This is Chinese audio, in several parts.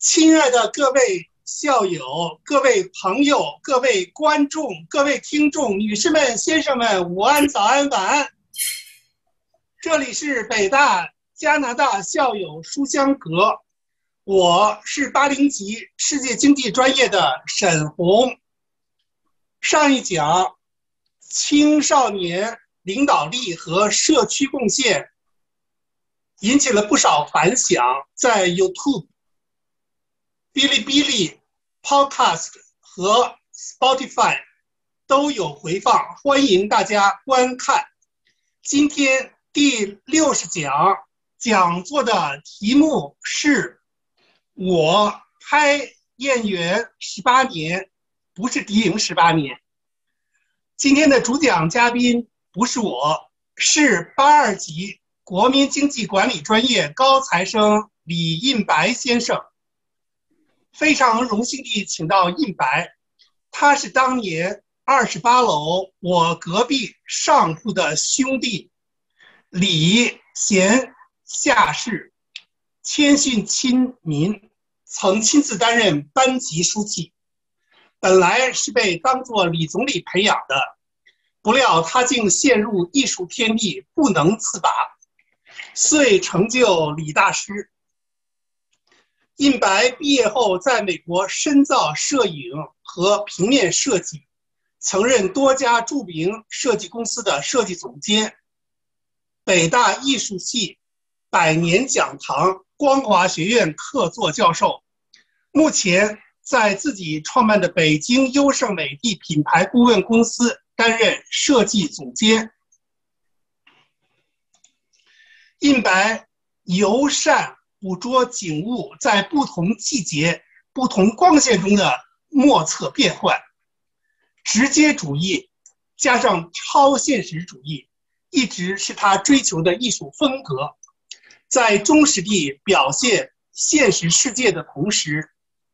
亲爱的各位校友、各位朋友、各位观众、各位听众，女士们、先生们，午安、早安、晚安。这里是北大加拿大校友书香阁，我是八零级世界经济专业的沈红。上一讲，青少年领导力和社区贡献引起了不少反响，在 YouTube。哔哩哔哩、Podcast 和 Spotify 都有回放，欢迎大家观看。今天第六十讲讲座的题目是“我拍燕园十八年，不是敌营十八年”。今天的主讲嘉宾不是我，是八二级国民经济管理专业高材生李印白先生。非常荣幸地请到印白，他是当年二十八楼我隔壁上铺的兄弟，礼贤下士，谦逊亲民，曾亲自担任班级书记。本来是被当做李总理培养的，不料他竟陷入艺术天地不能自拔，遂成就李大师。印白毕业后，在美国深造摄影和平面设计，曾任多家著名设计公司的设计总监。北大艺术系百年讲堂光华学院客座教授，目前在自己创办的北京优胜美地品牌顾问公司担任设计总监。印白尤善。捕捉景物在不同季节、不同光线中的莫测变换，直接主义加上超现实主义，一直是他追求的艺术风格。在忠实地表现现实世界的同时，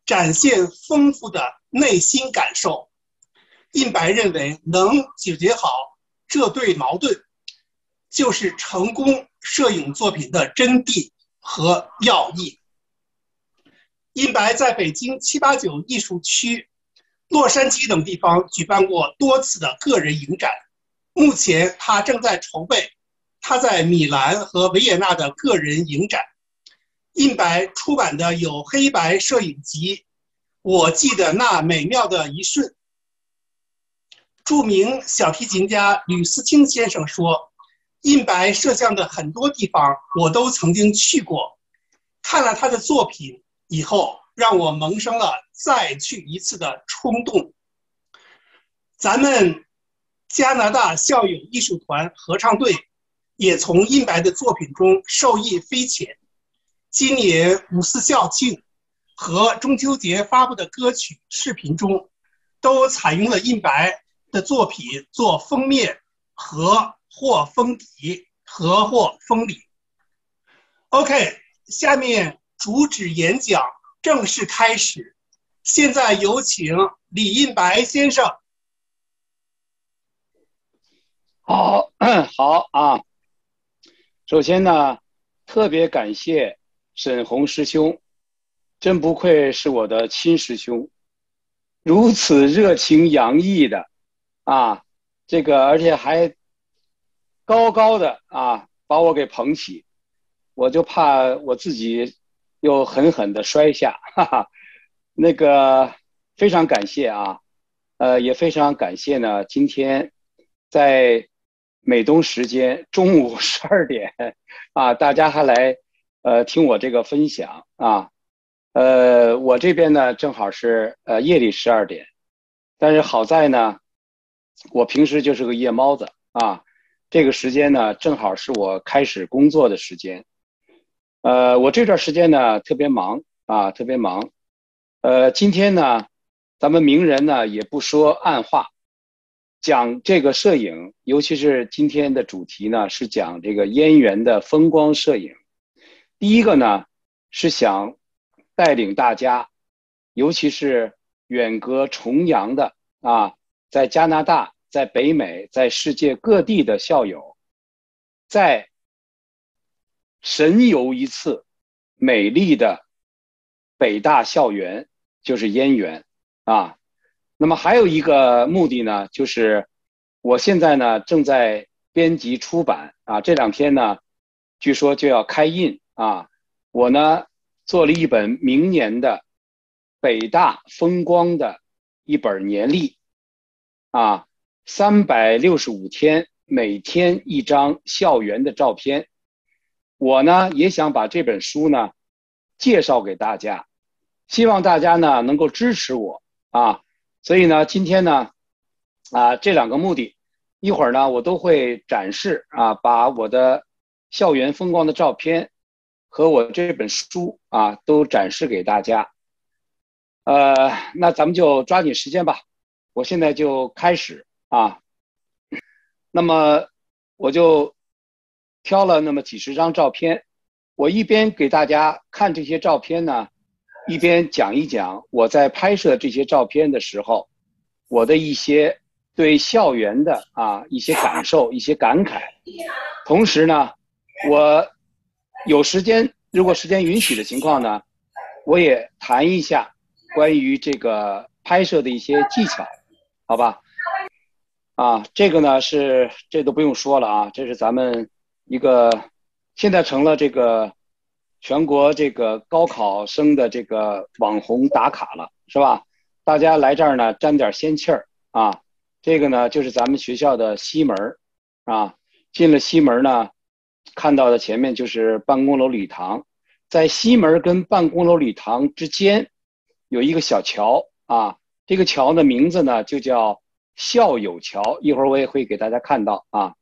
展现丰富的内心感受。印白认为，能解决好这对矛盾，就是成功摄影作品的真谛。和要义。印白在北京七八九艺术区、洛杉矶等地方举办过多次的个人影展，目前他正在筹备他在米兰和维也纳的个人影展。印白出版的有黑白摄影集《我记得那美妙的一瞬》。著名小提琴家吕思清先生说。印白摄像的很多地方，我都曾经去过。看了他的作品以后，让我萌生了再去一次的冲动。咱们加拿大校友艺术团合唱队也从印白的作品中受益匪浅。今年五四校庆和中秋节发布的歌曲视频中，都采用了印白的作品做封面和。或封底和或封底。OK，下面主旨演讲正式开始。现在有请李印白先生。好，好啊。首先呢，特别感谢沈红师兄，真不愧是我的亲师兄，如此热情洋溢的啊，这个而且还。高高的啊，把我给捧起，我就怕我自己又狠狠的摔下，哈哈。那个非常感谢啊，呃，也非常感谢呢。今天在美东时间中午十二点啊，大家还来呃听我这个分享啊，呃，我这边呢正好是呃夜里十二点，但是好在呢，我平时就是个夜猫子啊。这个时间呢，正好是我开始工作的时间。呃，我这段时间呢特别忙啊，特别忙。呃，今天呢，咱们名人呢也不说暗话，讲这个摄影，尤其是今天的主题呢是讲这个燕园的风光摄影。第一个呢是想带领大家，尤其是远隔重洋的啊，在加拿大。在北美，在世界各地的校友，在神游一次美丽的北大校园，就是燕园啊。那么还有一个目的呢，就是我现在呢正在编辑出版啊，这两天呢，据说就要开印啊。我呢做了一本明年的北大风光的一本年历啊，三百六十五天，每天一张校园的照片。我呢也想把这本书呢介绍给大家，希望大家呢能够支持我啊。所以呢，今天呢，啊，这两个目的，一会儿呢，我都会展示啊，把我的校园风光的照片和我这本书啊，都展示给大家。呃，那咱们就抓紧时间吧，我现在就开始啊。那么我就挑了那么几十张照片，我一边给大家看这些照片呢。一边讲一讲我在拍摄这些照片的时候，我的一些对校园的啊一些感受、一些感慨。同时呢，我有时间，如果时间允许的情况呢，我也谈一下关于这个拍摄的一些技巧，好吧？啊，这个呢是这都不用说了啊，这是咱们一个现在成了这个。全国这个高考生的这个网红打卡了，是吧？大家来这儿呢，沾点仙气儿啊。这个呢，就是咱们学校的西门儿啊。进了西门呢，看到的前面就是办公楼礼堂，在西门跟办公楼礼堂之间有一个小桥啊。这个桥的名字呢，就叫校友桥。一会儿我也会给大家看到啊。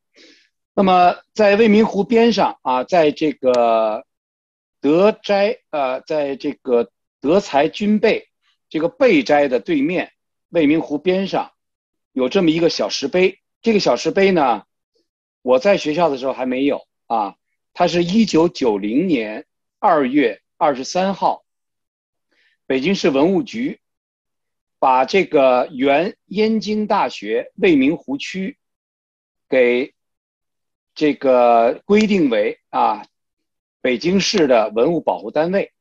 那么在未名湖边上啊，在这个。德斋呃，在这个德才军备这个备斋的对面，未名湖边上，有这么一个小石碑。这个小石碑呢，我在学校的时候还没有啊。它是一九九零年二月二十三号，北京市文物局把这个原燕京大学未名湖区给这个规定为啊。北京市的文物保护单位，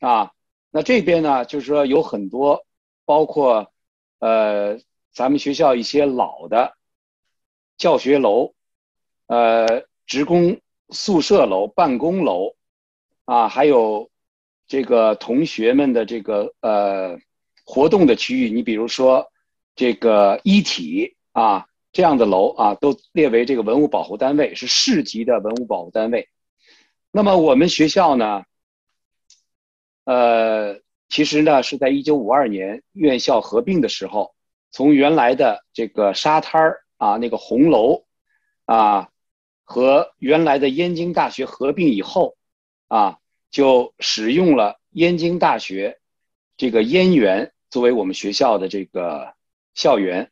啊，那这边呢，就是说有很多，包括，呃，咱们学校一些老的教学楼，呃，职工宿舍楼、办公楼，啊，还有这个同学们的这个呃活动的区域，你比如说这个一体啊这样的楼啊，都列为这个文物保护单位，是市级的文物保护单位。那么我们学校呢，呃，其实呢是在一九五二年院校合并的时候，从原来的这个沙滩儿啊那个红楼，啊，和原来的燕京大学合并以后，啊，就使用了燕京大学这个燕园作为我们学校的这个校园。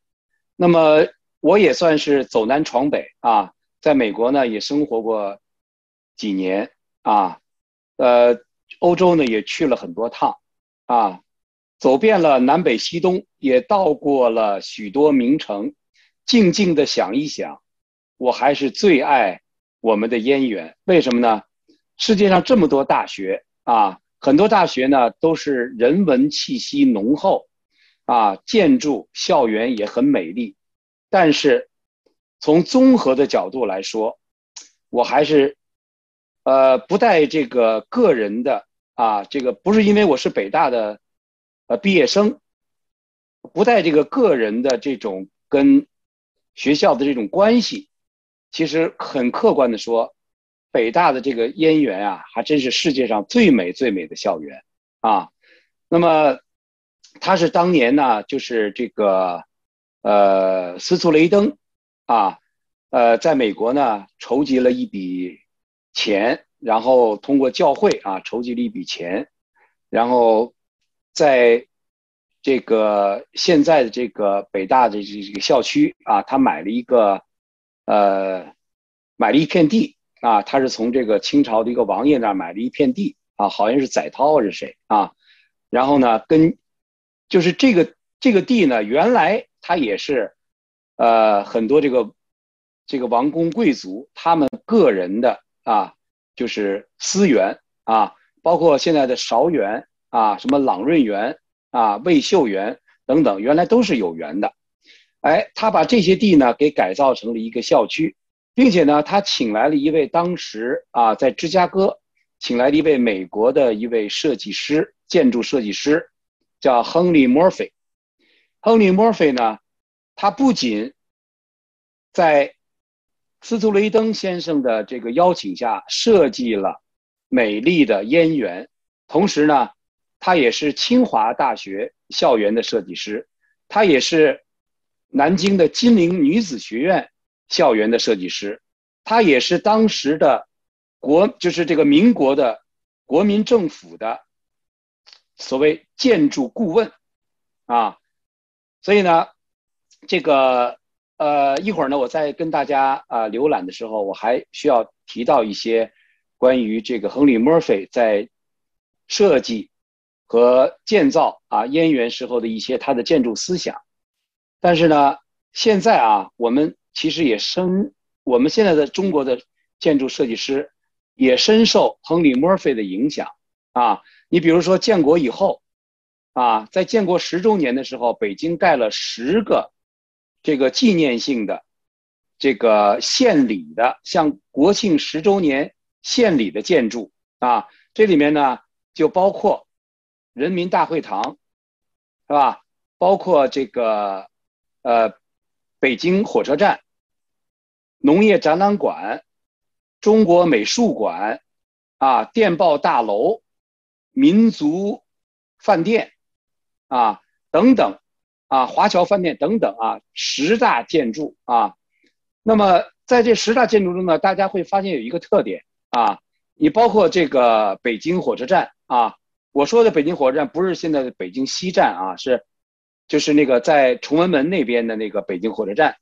那么我也算是走南闯北啊，在美国呢也生活过。几年啊，呃，欧洲呢也去了很多趟，啊，走遍了南北西东，也到过了许多名城。静静的想一想，我还是最爱我们的燕园。为什么呢？世界上这么多大学啊，很多大学呢都是人文气息浓厚，啊，建筑校园也很美丽。但是从综合的角度来说，我还是。呃，不带这个个人的啊，这个不是因为我是北大的呃毕业生，不带这个个人的这种跟学校的这种关系，其实很客观的说，北大的这个燕园啊，还真是世界上最美最美的校园啊。那么，他是当年呢，就是这个呃斯图雷登啊，呃，在美国呢筹集了一笔。钱，然后通过教会啊筹集了一笔钱，然后在这个现在的这个北大的这这个校区啊，他买了一个呃买了一片地啊，他是从这个清朝的一个王爷那儿买了一片地啊，好像是载涛是谁啊，然后呢跟就是这个这个地呢，原来他也是呃很多这个这个王公贵族他们个人的。啊，就是私园啊，包括现在的韶园啊，什么朗润园啊、魏秀园等等，原来都是有园的。哎，他把这些地呢给改造成了一个校区，并且呢，他请来了一位当时啊在芝加哥请来了一位美国的一位设计师，建筑设计师，叫亨利·墨菲。亨利·墨菲呢，他不仅在斯图雷登先生的这个邀请下设计了美丽的燕园，同时呢，他也是清华大学校园的设计师，他也是。南京的金陵女子学院校园的设计师，他也是当时的国，就是这个民国的国民政府的所谓建筑顾问啊。所以呢，这个呃，一会儿呢，我再跟大家啊浏览的时候，我还需要提到一些关于这个亨利·墨菲在设计和建造啊燕园时候的一些他的建筑思想。但是呢，现在啊，我们其实也深，我们现在的中国的建筑设计师也深受亨利·墨菲的影响啊。你比如说，建国以后啊，在建国十周年的时候，北京盖了十个这个纪念性的这个献礼的，像国庆十周年献礼的建筑啊，这里面呢就包括人民大会堂，是吧？包括这个。呃，北京火车站、农业展览馆、中国美术馆，啊，电报大楼、民族饭店，啊，等等，啊，华侨饭店等等啊，十大建筑啊。那么在这十大建筑中呢，大家会发现有一个特点啊，你包括这个北京火车站啊，我说的北京火车站不是现在的北京西站啊，是。就是那个在崇文门那边的那个北京火车站，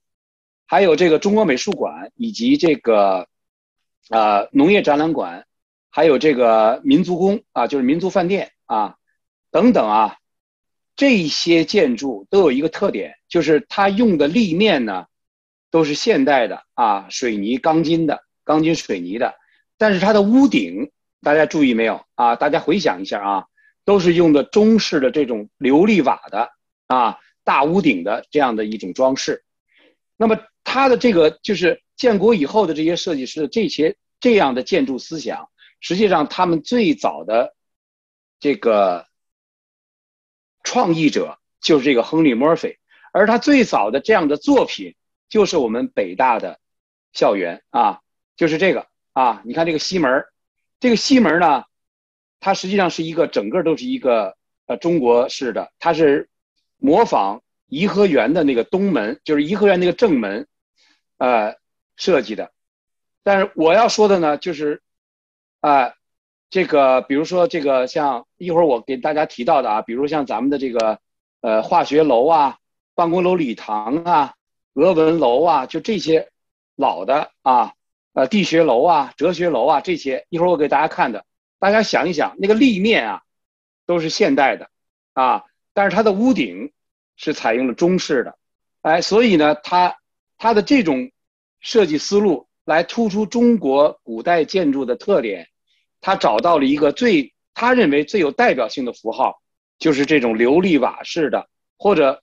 还有这个中国美术馆，以及这个，呃，农业展览馆，还有这个民族宫啊，就是民族饭店啊，等等啊，这些建筑都有一个特点，就是它用的立面呢，都是现代的啊，水泥钢筋的，钢筋水泥的，但是它的屋顶，大家注意没有啊？大家回想一下啊，都是用的中式的这种琉璃瓦的。啊，大屋顶的这样的一种装饰，那么它的这个就是建国以后的这些设计师的这些这样的建筑思想，实际上他们最早的这个创意者就是这个亨利·墨菲，而他最早的这样的作品就是我们北大的校园啊，就是这个啊，你看这个西门这个西门呢，它实际上是一个整个都是一个呃中国式的，它是。模仿颐和园的那个东门，就是颐和园那个正门，呃，设计的。但是我要说的呢，就是，啊，这个比如说这个像一会儿我给大家提到的啊，比如像咱们的这个呃化学楼啊、办公楼礼堂啊、俄文楼啊，就这些老的啊，呃地学楼啊、哲学楼啊这些，一会儿我给大家看的，大家想一想，那个立面啊，都是现代的啊。但是它的屋顶是采用了中式的，哎，所以呢，它它的这种设计思路来突出中国古代建筑的特点，他找到了一个最他认为最有代表性的符号，就是这种琉璃瓦式的，或者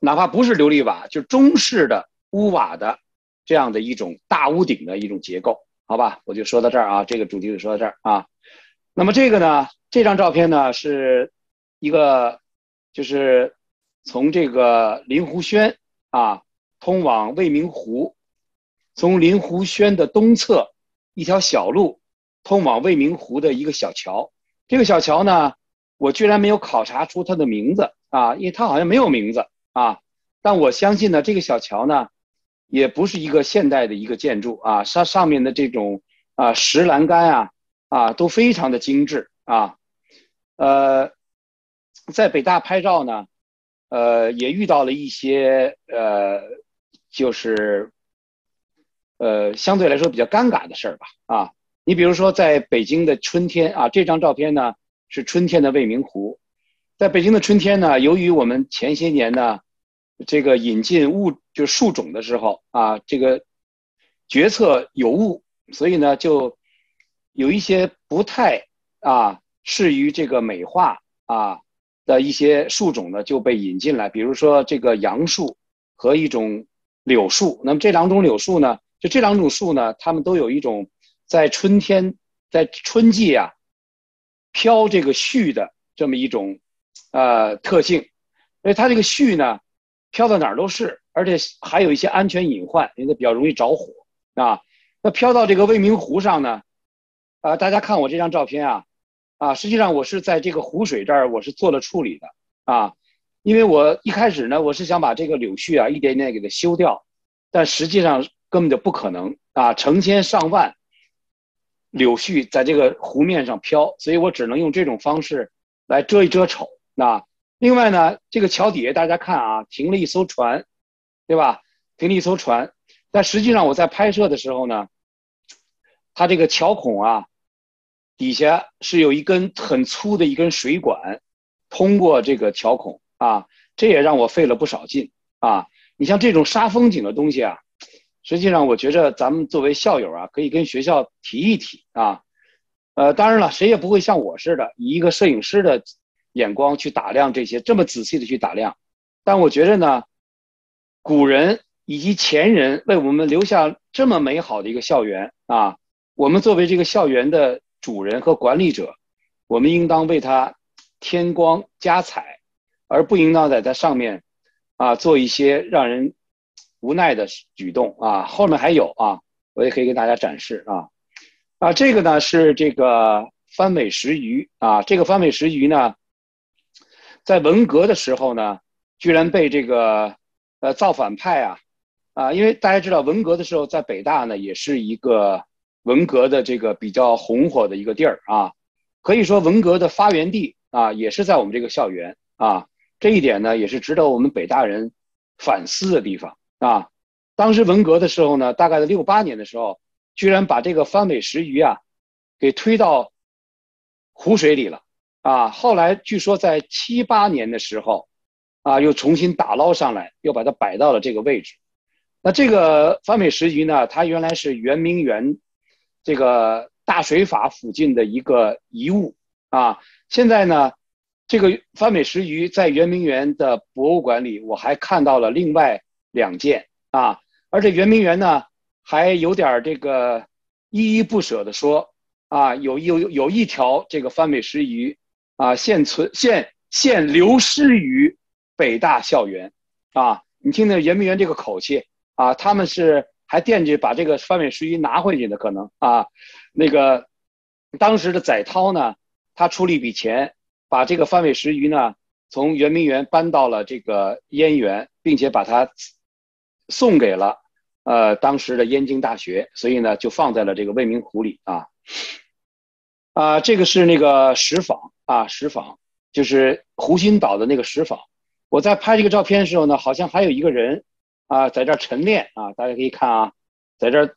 哪怕不是琉璃瓦，就中式的屋瓦的这样的一种大屋顶的一种结构，好吧？我就说到这儿啊，这个主题就说到这儿啊。那么这个呢，这张照片呢是一个。就是从这个临湖轩啊，通往未名湖，从临湖轩的东侧一条小路通往未名湖的一个小桥。这个小桥呢，我居然没有考察出它的名字啊，因为它好像没有名字啊。但我相信呢，这个小桥呢，也不是一个现代的一个建筑啊，它上面的这种啊石栏杆啊啊都非常的精致啊，呃。在北大拍照呢，呃，也遇到了一些呃，就是呃，相对来说比较尴尬的事儿吧。啊，你比如说在北京的春天啊，这张照片呢是春天的未名湖。在北京的春天呢，由于我们前些年呢，这个引进物就树种的时候啊，这个决策有误，所以呢就有一些不太啊适于这个美化啊的一些树种呢就被引进来，比如说这个杨树和一种柳树。那么这两种柳树呢，就这两种树呢，它们都有一种在春天在春季啊飘这个絮的这么一种呃特性，所以它这个絮呢飘到哪儿都是，而且还有一些安全隐患，因为它比较容易着火啊。那飘到这个未名湖上呢？啊，大家看我这张照片啊，啊，实际上我是在这个湖水这儿，我是做了处理的啊，因为我一开始呢，我是想把这个柳絮啊一点点给它修掉，但实际上根本就不可能啊，成千上万柳絮在这个湖面上飘，所以我只能用这种方式来遮一遮丑。那另外呢，这个桥底下大家看啊，停了一艘船，对吧？停了一艘船。但实际上，我在拍摄的时候呢，它这个桥孔啊，底下是有一根很粗的一根水管，通过这个桥孔啊，这也让我费了不少劲啊。你像这种杀风景的东西啊，实际上我觉着咱们作为校友啊，可以跟学校提一提啊。呃，当然了，谁也不会像我似的，以一个摄影师的眼光去打量这些，这么仔细的去打量。但我觉着呢，古人。以及前人为我们留下这么美好的一个校园啊，我们作为这个校园的主人和管理者，我们应当为它添光加彩，而不应当在它上面啊做一些让人无奈的举动啊。后面还有啊，我也可以给大家展示啊啊，这个呢是这个番美石鱼啊，这个番美石鱼呢，在文革的时候呢，居然被这个呃造反派啊。啊，因为大家知道文革的时候，在北大呢，也是一个文革的这个比较红火的一个地儿啊，可以说文革的发源地啊，也是在我们这个校园啊。这一点呢，也是值得我们北大人反思的地方啊。当时文革的时候呢，大概在六八年的时候，居然把这个番美石鱼啊，给推到湖水里了啊。后来据说在七八年的时候，啊，又重新打捞上来，又把它摆到了这个位置。那这个番美石鱼呢？它原来是圆明园这个大水法附近的一个遗物啊。现在呢，这个番美石鱼在圆明园的博物馆里，我还看到了另外两件啊。而且圆明园呢，还有点这个依依不舍的说啊，有有有一条这个番美石鱼啊，现存现现流失于北大校园啊。你听听圆明园这个口气。啊，他们是还惦记把这个范伟石鱼拿回去的可能啊，那个当时的载涛呢，他出了一笔钱，把这个范伟石鱼呢从圆明园搬到了这个燕园，并且把它送给了呃当时的燕京大学，所以呢就放在了这个未名湖里啊啊，这个是那个石舫啊，石舫就是湖心岛的那个石舫。我在拍这个照片的时候呢，好像还有一个人。啊，在这晨练啊，大家可以看啊，在这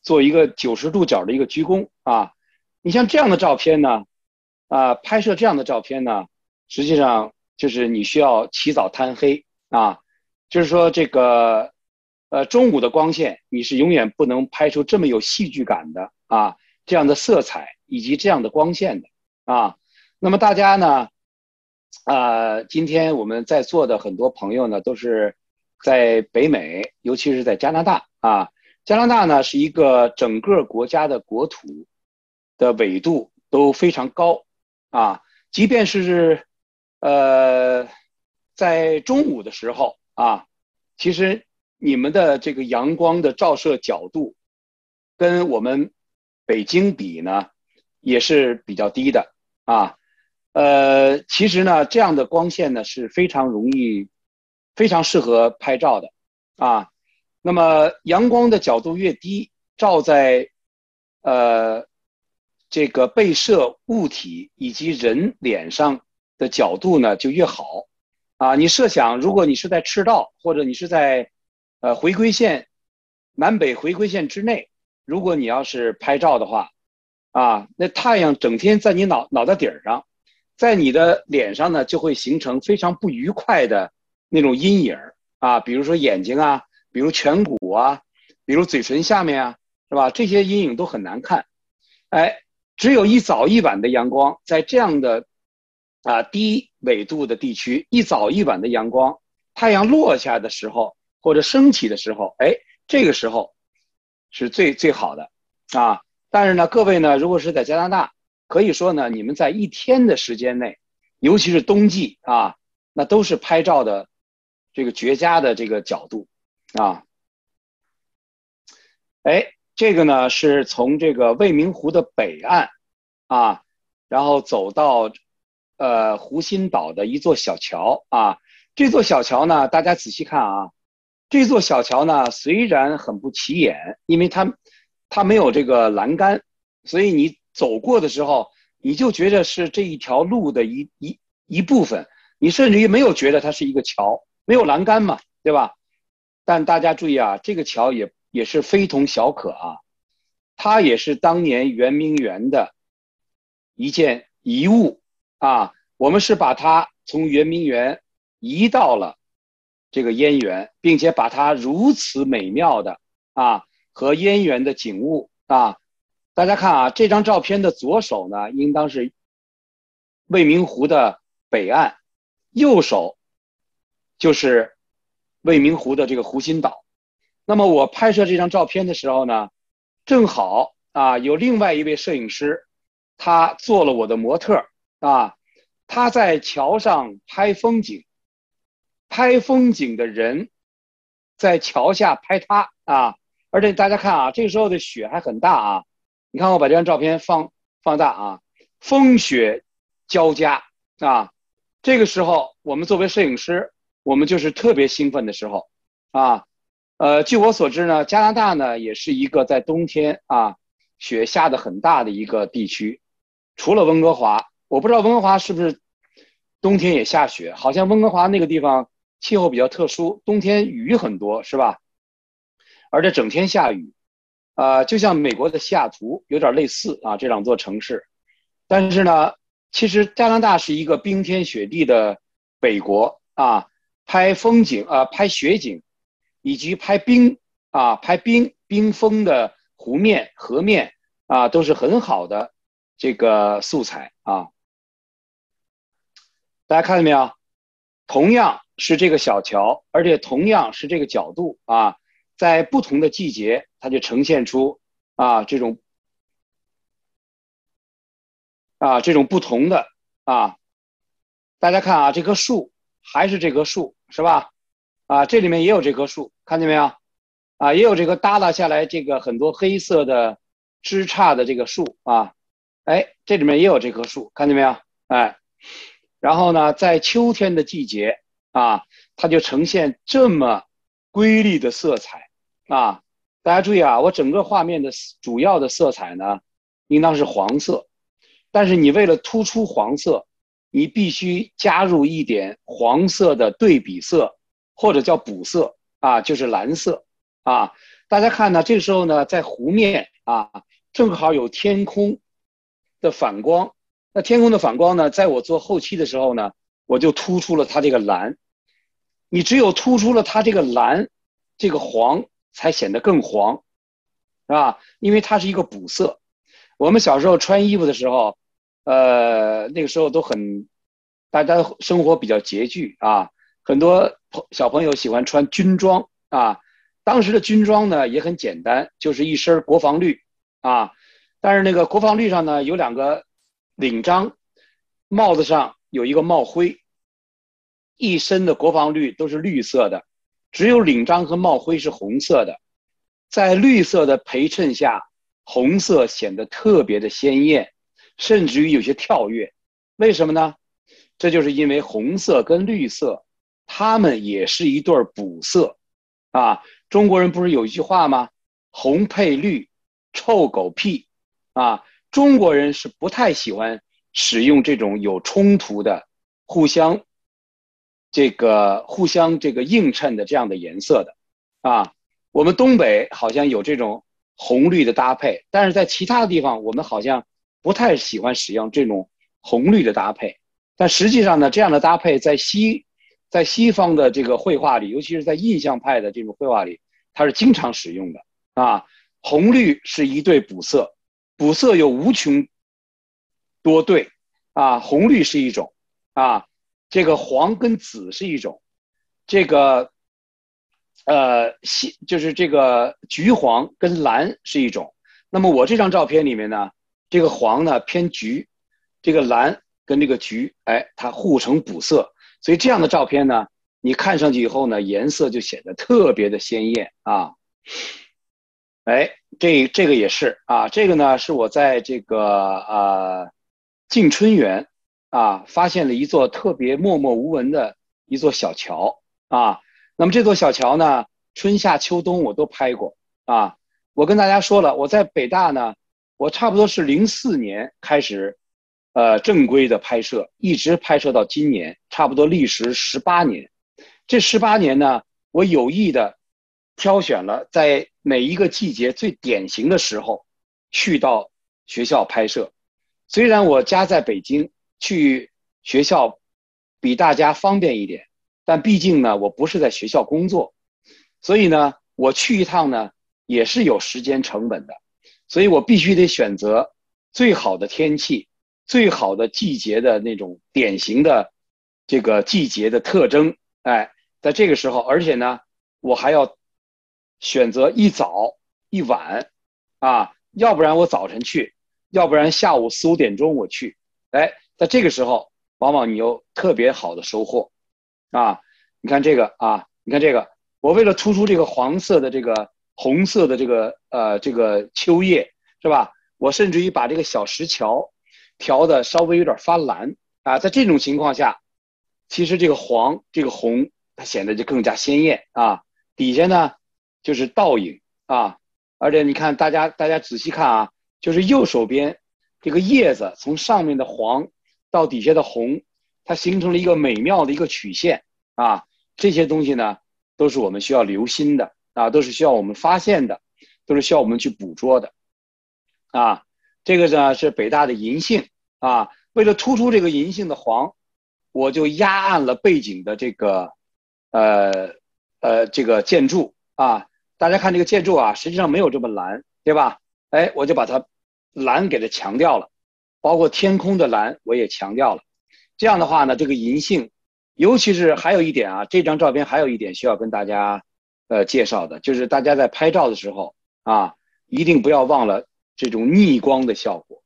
做一个九十度角的一个鞠躬啊。你像这样的照片呢，啊，拍摄这样的照片呢，实际上就是你需要起早贪黑啊，就是说这个呃中午的光线，你是永远不能拍出这么有戏剧感的啊，这样的色彩以及这样的光线的啊。那么大家呢，啊，今天我们在座的很多朋友呢，都是。在北美，尤其是在加拿大啊，加拿大呢是一个整个国家的国土的纬度都非常高啊，即便是呃在中午的时候啊，其实你们的这个阳光的照射角度跟我们北京比呢也是比较低的啊，呃，其实呢这样的光线呢是非常容易。非常适合拍照的，啊，那么阳光的角度越低，照在，呃，这个被摄物体以及人脸上的角度呢就越好，啊，你设想，如果你是在赤道或者你是在，呃，回归线，南北回归线之内，如果你要是拍照的话，啊，那太阳整天在你脑脑袋顶上，在你的脸上呢就会形成非常不愉快的。那种阴影啊，比如说眼睛啊，比如颧骨啊，比如嘴唇下面啊，是吧？这些阴影都很难看。哎，只有一早一晚的阳光，在这样的啊低纬度的地区，一早一晚的阳光，太阳落下的时候或者升起的时候，哎，这个时候是最最好的啊。但是呢，各位呢，如果是在加拿大，可以说呢，你们在一天的时间内，尤其是冬季啊，那都是拍照的这个绝佳的这个角度啊。哎，这个呢是从这个未名湖的北岸，啊，然后走到，呃，湖心岛的一座小桥啊。这座小桥呢，大家仔细看啊，这座小桥呢虽然很不起眼，因为它它没有这个栏杆，所以你走过的时候，你就觉得是这一条路的一一一部分，你甚至于没有觉得它是一个桥，没有栏杆嘛，对吧？但大家注意啊，这个桥也。也是非同小可啊，它也是当年圆明园的一件遗物啊。我们是把它从圆明园移到了这个燕园，并且把它如此美妙的啊和燕园的景物啊，大家看啊，这张照片的左手呢，应当是未名湖的北岸，右手就是未名湖的这个湖心岛。那么我拍摄这张照片的时候呢，正好啊有另外一位摄影师，他做了我的模特啊，他在桥上拍风景，拍风景的人在桥下拍他啊，而且大家看啊，这个时候的雪还很大啊，你看我把这张照片放放大啊，风雪交加啊，这个时候我们作为摄影师，我们就是特别兴奋的时候啊。呃，据我所知呢，加拿大呢也是一个在冬天啊雪下的很大的一个地区，除了温哥华，我不知道温哥华是不是冬天也下雪。好像温哥华那个地方气候比较特殊，冬天雨很多，是吧？而且整天下雨，啊，就像美国的西雅图有点类似啊，这两座城市。但是呢，其实加拿大是一个冰天雪地的北国啊，拍风景啊，拍雪景。以及拍冰啊，拍冰冰封的湖面、河面啊，都是很好的这个素材啊。大家看到没有？同样是这个小桥，而且同样是这个角度啊，在不同的季节，它就呈现出啊这种啊这种不同的啊。大家看啊，这棵树还是这棵树，是吧？啊，这里面也有这棵树，看见没有？啊，也有这个耷拉下来这个很多黑色的枝杈的这个树啊，哎，这里面也有这棵树，看见没有？哎，然后呢，在秋天的季节啊，它就呈现这么瑰丽的色彩啊。大家注意啊，我整个画面的主要的色彩呢，应当是黄色，但是你为了突出黄色，你必须加入一点黄色的对比色。或者叫补色啊，就是蓝色啊。大家看呢，这时候呢，在湖面啊，正好有天空的反光。那天空的反光呢，在我做后期的时候呢，我就突出了它这个蓝。你只有突出了它这个蓝，这个黄才显得更黄，是吧？因为它是一个补色。我们小时候穿衣服的时候，呃，那个时候都很，大家生活比较拮据啊。很多朋小朋友喜欢穿军装啊，当时的军装呢也很简单，就是一身国防绿啊，但是那个国防绿上呢有两个领章，帽子上有一个帽徽，一身的国防绿都是绿色的，只有领章和帽徽是红色的，在绿色的陪衬下，红色显得特别的鲜艳，甚至于有些跳跃，为什么呢？这就是因为红色跟绿色。它们也是一对补色，啊，中国人不是有一句话吗？红配绿，臭狗屁，啊，中国人是不太喜欢使用这种有冲突的、互相这个互相这个映衬的这样的颜色的，啊，我们东北好像有这种红绿的搭配，但是在其他的地方，我们好像不太喜欢使用这种红绿的搭配，但实际上呢，这样的搭配在西。在西方的这个绘画里，尤其是在印象派的这种绘画里，它是经常使用的啊。红绿是一对补色，补色有无穷多对啊，红绿是一种啊，这个黄跟紫是一种，这个呃西就是这个橘黄跟蓝是一种。那么我这张照片里面呢，这个黄呢偏橘，这个蓝跟这个橘，哎，它互成补色，所以这样的照片呢，你看上去以后呢，颜色就显得特别的鲜艳啊。哎，这这个也是啊，这个呢是我在这个呃静春园啊发现了一座特别默默无闻的一座小桥啊。那么这座小桥呢，春夏秋冬我都拍过啊。我跟大家说了，我在北大呢，我差不多是零四年开始，呃正规的拍摄，一直拍摄到今年，差不多历时十八年。这十八年呢，我有意的。挑选了在每一个季节最典型的时候，去到学校拍摄。虽然我家在北京，去学校比大家方便一点，但毕竟呢，我不是在学校工作，所以呢，我去一趟呢也是有时间成本的。所以我必须得选择最好的天气、最好的季节的那种典型的这个季节的特征。哎，在这个时候，而且呢，我还要。选择一早一晚，啊，要不然我早晨去，要不然下午四五点钟我去，哎，在这个时候，往往你有特别好的收获，啊，你看这个啊，你看这个，我为了突出这个黄色的这个红色的这个呃这个秋叶，是吧？我甚至于把这个小石桥调的稍微有点发蓝啊，在这种情况下，其实这个黄这个红它显得就更加鲜艳啊，底下呢。就是倒影啊，而且你看，大家大家仔细看啊，就是右手边这个叶子从上面的黄到底下的红，它形成了一个美妙的一个曲线啊。这些东西呢，都是我们需要留心的啊，都是需要我们发现的，都是需要我们去捕捉的啊。这个呢是北大的银杏啊，为了突出这个银杏的黄，我就压暗了背景的这个呃呃这个建筑啊。大家看这个建筑啊，实际上没有这么蓝，对吧？哎，我就把它蓝给它强调了，包括天空的蓝我也强调了。这样的话呢，这个银杏，尤其是还有一点啊，这张照片还有一点需要跟大家呃介绍的，就是大家在拍照的时候啊，一定不要忘了这种逆光的效果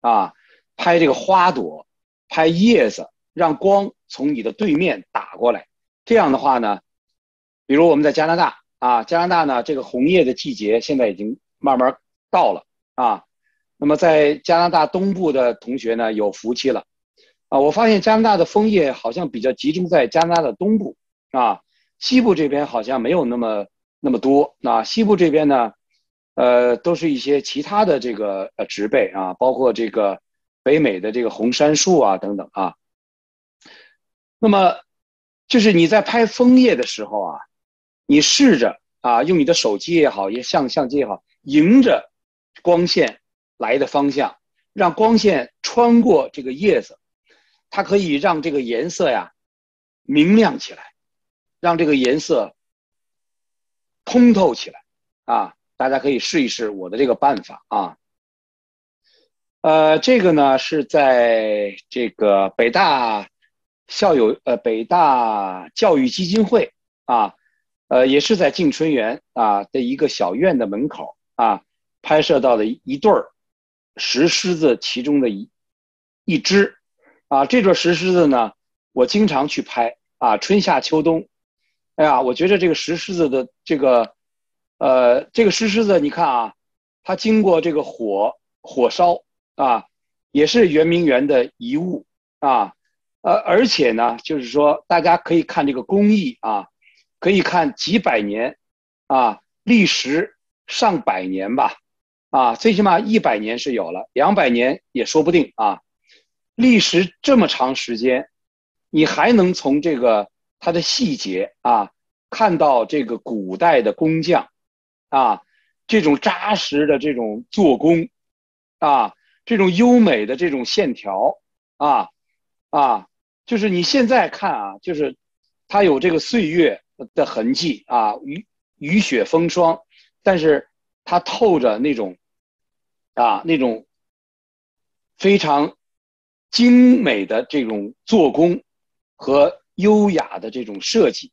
啊，拍这个花朵，拍叶子，让光从你的对面打过来。这样的话呢，比如我们在加拿大。啊，加拿大呢，这个红叶的季节现在已经慢慢到了啊。那么在加拿大东部的同学呢，有福气了啊。我发现加拿大的枫叶好像比较集中在加拿大的东部啊，西部这边好像没有那么那么多。那西部这边呢，呃，都是一些其他的这个呃植被啊，包括这个北美的这个红杉树啊等等啊。那么就是你在拍枫叶的时候啊。你试着啊，用你的手机也好，也像相机也好，迎着光线来的方向，让光线穿过这个叶子，它可以让这个颜色呀明亮起来，让这个颜色通透起来啊！大家可以试一试我的这个办法啊。呃，这个呢是在这个北大校友呃北大教育基金会啊。呃，也是在静春园啊的一个小院的门口啊，拍摄到的一对儿石狮子其中的一一只，啊，这对石狮子呢，我经常去拍啊，春夏秋冬，哎呀，我觉得这个石狮子的这个，呃，这个石狮子，你看啊，它经过这个火火烧啊，也是圆明园的遗物啊，呃，而且呢，就是说大家可以看这个工艺啊。可以看几百年，啊，历时上百年吧，啊，最起码一百年是有了，两百年也说不定啊。历时这么长时间，你还能从这个它的细节啊，看到这个古代的工匠，啊，这种扎实的这种做工，啊，这种优美的这种线条，啊，啊，就是你现在看啊，就是它有这个岁月。的痕迹啊，雨雨雪风霜，但是它透着那种啊那种非常精美的这种做工和优雅的这种设计，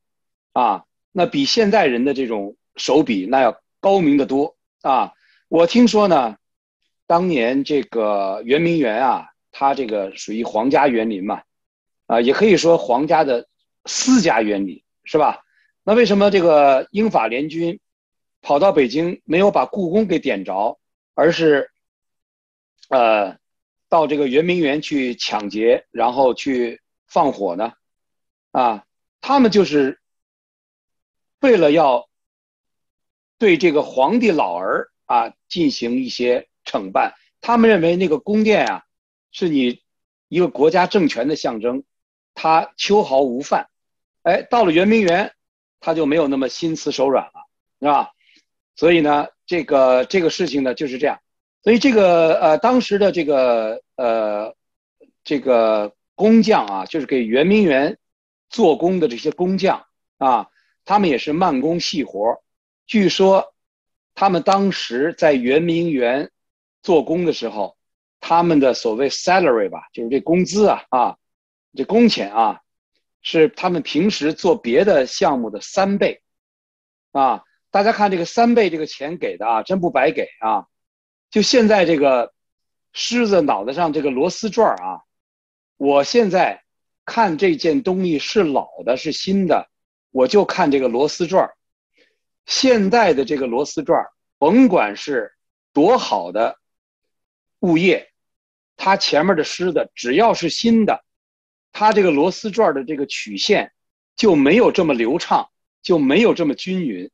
啊，那比现代人的这种手笔那要高明的多啊！我听说呢，当年这个圆明园啊，它这个属于皇家园林嘛，啊，也可以说皇家的私家园林是吧？那为什么这个英法联军跑到北京没有把故宫给点着，而是呃？到这个圆明园去抢劫，然后去放火呢？啊，他们就是为了要对这个皇帝老儿啊进行一些惩办。他们认为那个宫殿啊，是你一个国家政权的象征，他秋毫无犯。哎，到了圆明园，他就没有那么心慈手软了，是吧？所以呢，这个这个事情呢就是这样。所以这个呃，当时的这个呃，这个工匠啊，就是给圆明园做工的这些工匠啊，他们也是慢工细活。据说他们当时在圆明园做工的时候，他们的所谓 salary 吧，就是这工资啊啊，这工钱啊，是他们平时做别的项目的三倍啊。大家看这个三倍这个钱给的啊，真不白给啊。就现在这个狮子脑袋上这个螺丝转啊，我现在看这件东西是老的，是新的，我就看这个螺丝转现在的这个螺丝转甭管是多好的物业，它前面的狮子只要是新的，它这个螺丝转的这个曲线就没有这么流畅，就没有这么均匀，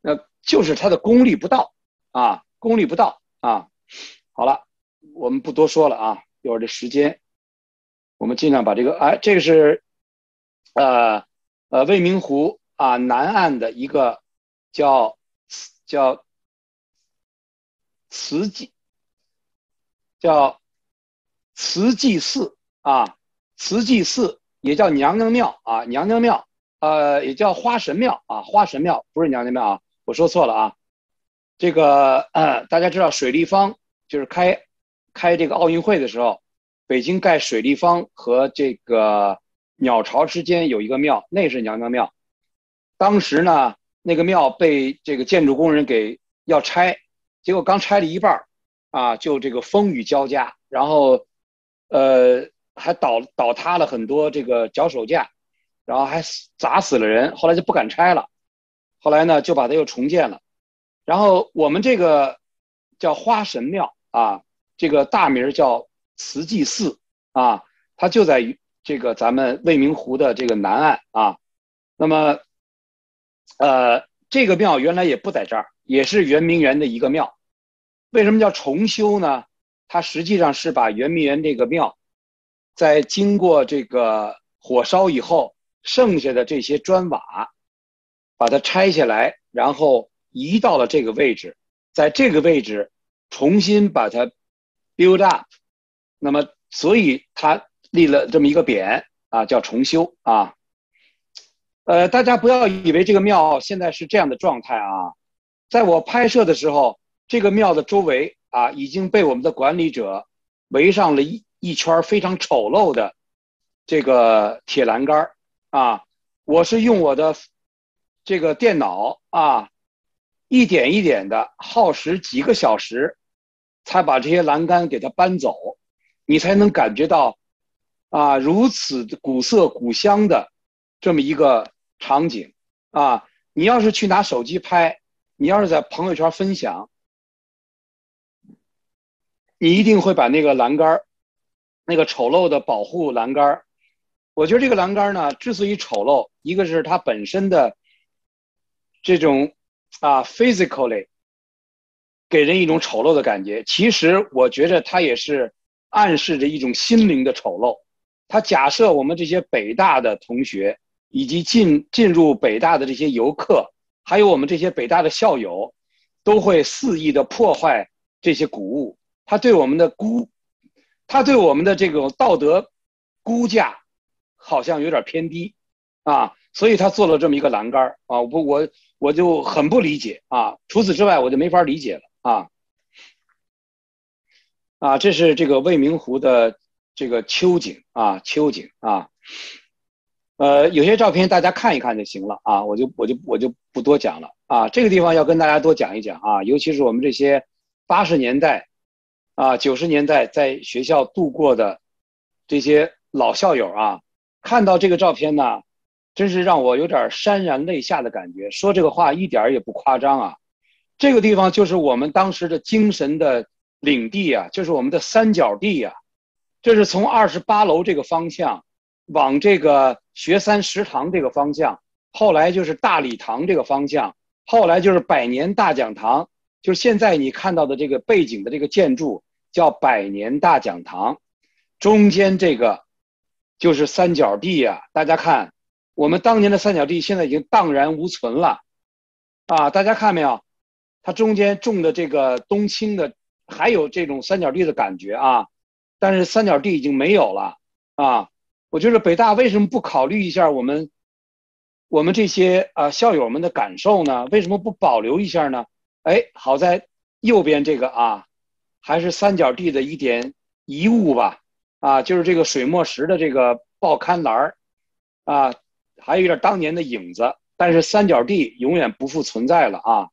那就是它的功力不到啊。功力不到啊！好了，我们不多说了啊。一会儿这时间，我们尽量把这个哎，这个是呃呃未名湖啊南岸的一个叫叫慈济叫慈济寺啊，慈济寺也叫娘娘庙啊，娘娘庙呃也叫花神庙啊，花神庙不是娘娘庙啊，我说错了啊。这个呃，大家知道水立方就是开开这个奥运会的时候，北京盖水立方和这个鸟巢之间有一个庙，那是娘娘庙。当时呢，那个庙被这个建筑工人给要拆，结果刚拆了一半啊，就这个风雨交加，然后呃还倒倒塌了很多这个脚手架，然后还砸死了人，后来就不敢拆了，后来呢就把它又重建了。然后我们这个叫花神庙啊，这个大名叫慈济寺啊，它就在于这个咱们未名湖的这个南岸啊。那么，呃，这个庙原来也不在这儿，也是圆明园的一个庙。为什么叫重修呢？它实际上是把圆明园这个庙，在经过这个火烧以后，剩下的这些砖瓦，把它拆下来，然后。移到了这个位置，在这个位置重新把它 build up，那么所以他立了这么一个匾啊，叫重修啊。呃，大家不要以为这个庙现在是这样的状态啊，在我拍摄的时候，这个庙的周围啊已经被我们的管理者围上了一一圈非常丑陋的这个铁栏杆啊。我是用我的这个电脑啊。一点一点的耗时几个小时，才把这些栏杆给它搬走，你才能感觉到，啊，如此古色古香的这么一个场景啊！你要是去拿手机拍，你要是在朋友圈分享，你一定会把那个栏杆那个丑陋的保护栏杆我觉得这个栏杆呢，之所以丑陋，一个是它本身的这种。啊，physically 给人一种丑陋的感觉。其实我觉得它也是暗示着一种心灵的丑陋。他假设我们这些北大的同学，以及进进入北大的这些游客，还有我们这些北大的校友，都会肆意的破坏这些古物。他对我们的估，他对我们的这种道德估价，好像有点偏低啊。所以他做了这么一个栏杆啊。我我。我就很不理解啊！除此之外，我就没法理解了啊！啊，这是这个未名湖的这个秋景啊，秋景啊，呃，有些照片大家看一看就行了啊，我就我就我就不多讲了啊。这个地方要跟大家多讲一讲啊，尤其是我们这些八十年代啊、九十年代在学校度过的这些老校友啊，看到这个照片呢，真是让我有点潸然泪下的感觉。说这个话一点也不夸张啊。这个地方就是我们当时的精神的领地啊，就是我们的三角地呀、这是从二十八楼这个方向往这个学三食堂这个方向，后来就是大礼堂这个方向，后来就是百年大讲堂，就是现在你看到的这个背景的这个建筑叫百年大讲堂，中间这个就是三角地呀、大家看，我们当年的三角地现在已经荡然无存了，啊，大家看没有？它中间种的这个冬青的，还有这种三角地的感觉啊，但是三角地已经没有了啊。我觉得北大为什么不考虑一下我们我们这些啊校友们的感受呢？为什么不保留一下呢？哎，好在右边这个啊，还是三角地的一点遗物吧，啊，就是这个水墨石的这个报刊栏儿啊，还有点当年的影子，但是三角地永远不复存在了啊。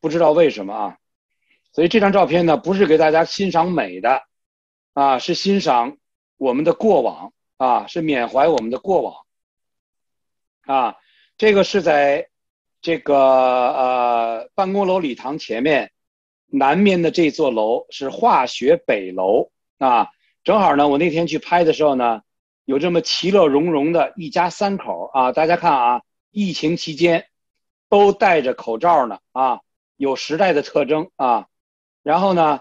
不知道为什么啊，所以这张照片呢，不是给大家欣赏美的，啊，是欣赏我们的过往啊，是缅怀我们的过往，啊，这个是在这个呃办公楼礼堂前面南面的这座楼是化学北楼啊，正好呢，我那天去拍的时候呢，有这么其乐融融的一家三口啊，大家看啊，疫情期间都戴着口罩呢啊。有时代的特征啊，然后呢，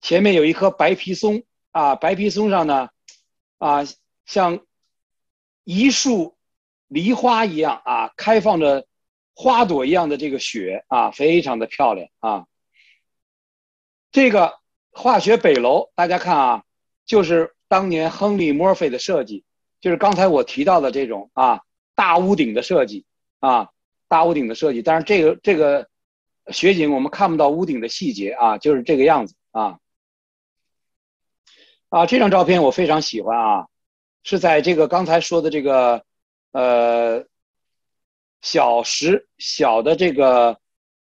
前面有一棵白皮松啊，白皮松上呢，啊，像一束梨花一样啊，开放着花朵一样的这个雪啊，非常的漂亮啊。这个化学北楼，大家看啊，就是当年亨利·墨菲的设计，就是刚才我提到的这种啊，大屋顶的设计啊，大屋顶的设计，但是这个这个。雪景我们看不到屋顶的细节啊，就是这个样子啊。啊，这张照片我非常喜欢啊，是在这个刚才说的这个呃小石小的这个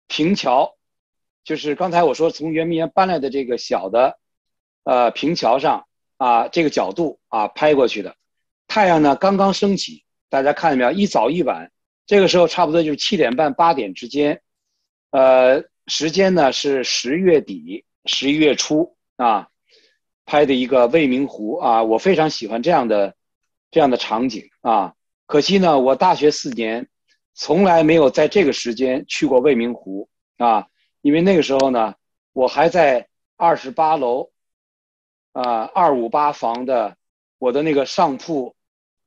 平桥，就是刚才我说从圆明园搬来的这个小的呃平桥上啊，这个角度啊拍过去的。太阳呢刚刚升起，大家看见没有？一早一晚，这个时候差不多就是七点半八点之间。呃，时间呢是十月底、十一月初啊，拍的一个未名湖啊，我非常喜欢这样的这样的场景啊。可惜呢，我大学四年从来没有在这个时间去过未名湖啊，因为那个时候呢，我还在二十八楼啊二五八房的我的那个上铺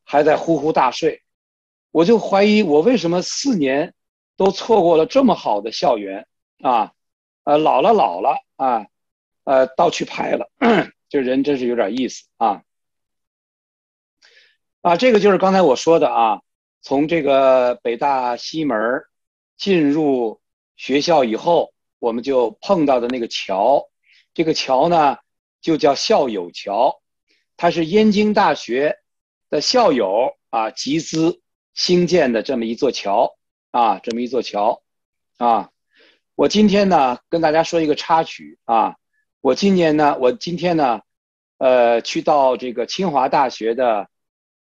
还在呼呼大睡，我就怀疑我为什么四年。都错过了这么好的校园啊，呃，老了老了啊，呃，倒去拍了，这人真是有点意思啊。啊，这个就是刚才我说的啊，从这个北大西门进入学校以后，我们就碰到的那个桥，这个桥呢就叫校友桥，它是燕京大学的校友啊集资兴建的这么一座桥。啊，这么一座桥，啊，我今天呢跟大家说一个插曲啊，我今年呢，我今天呢，呃，去到这个清华大学的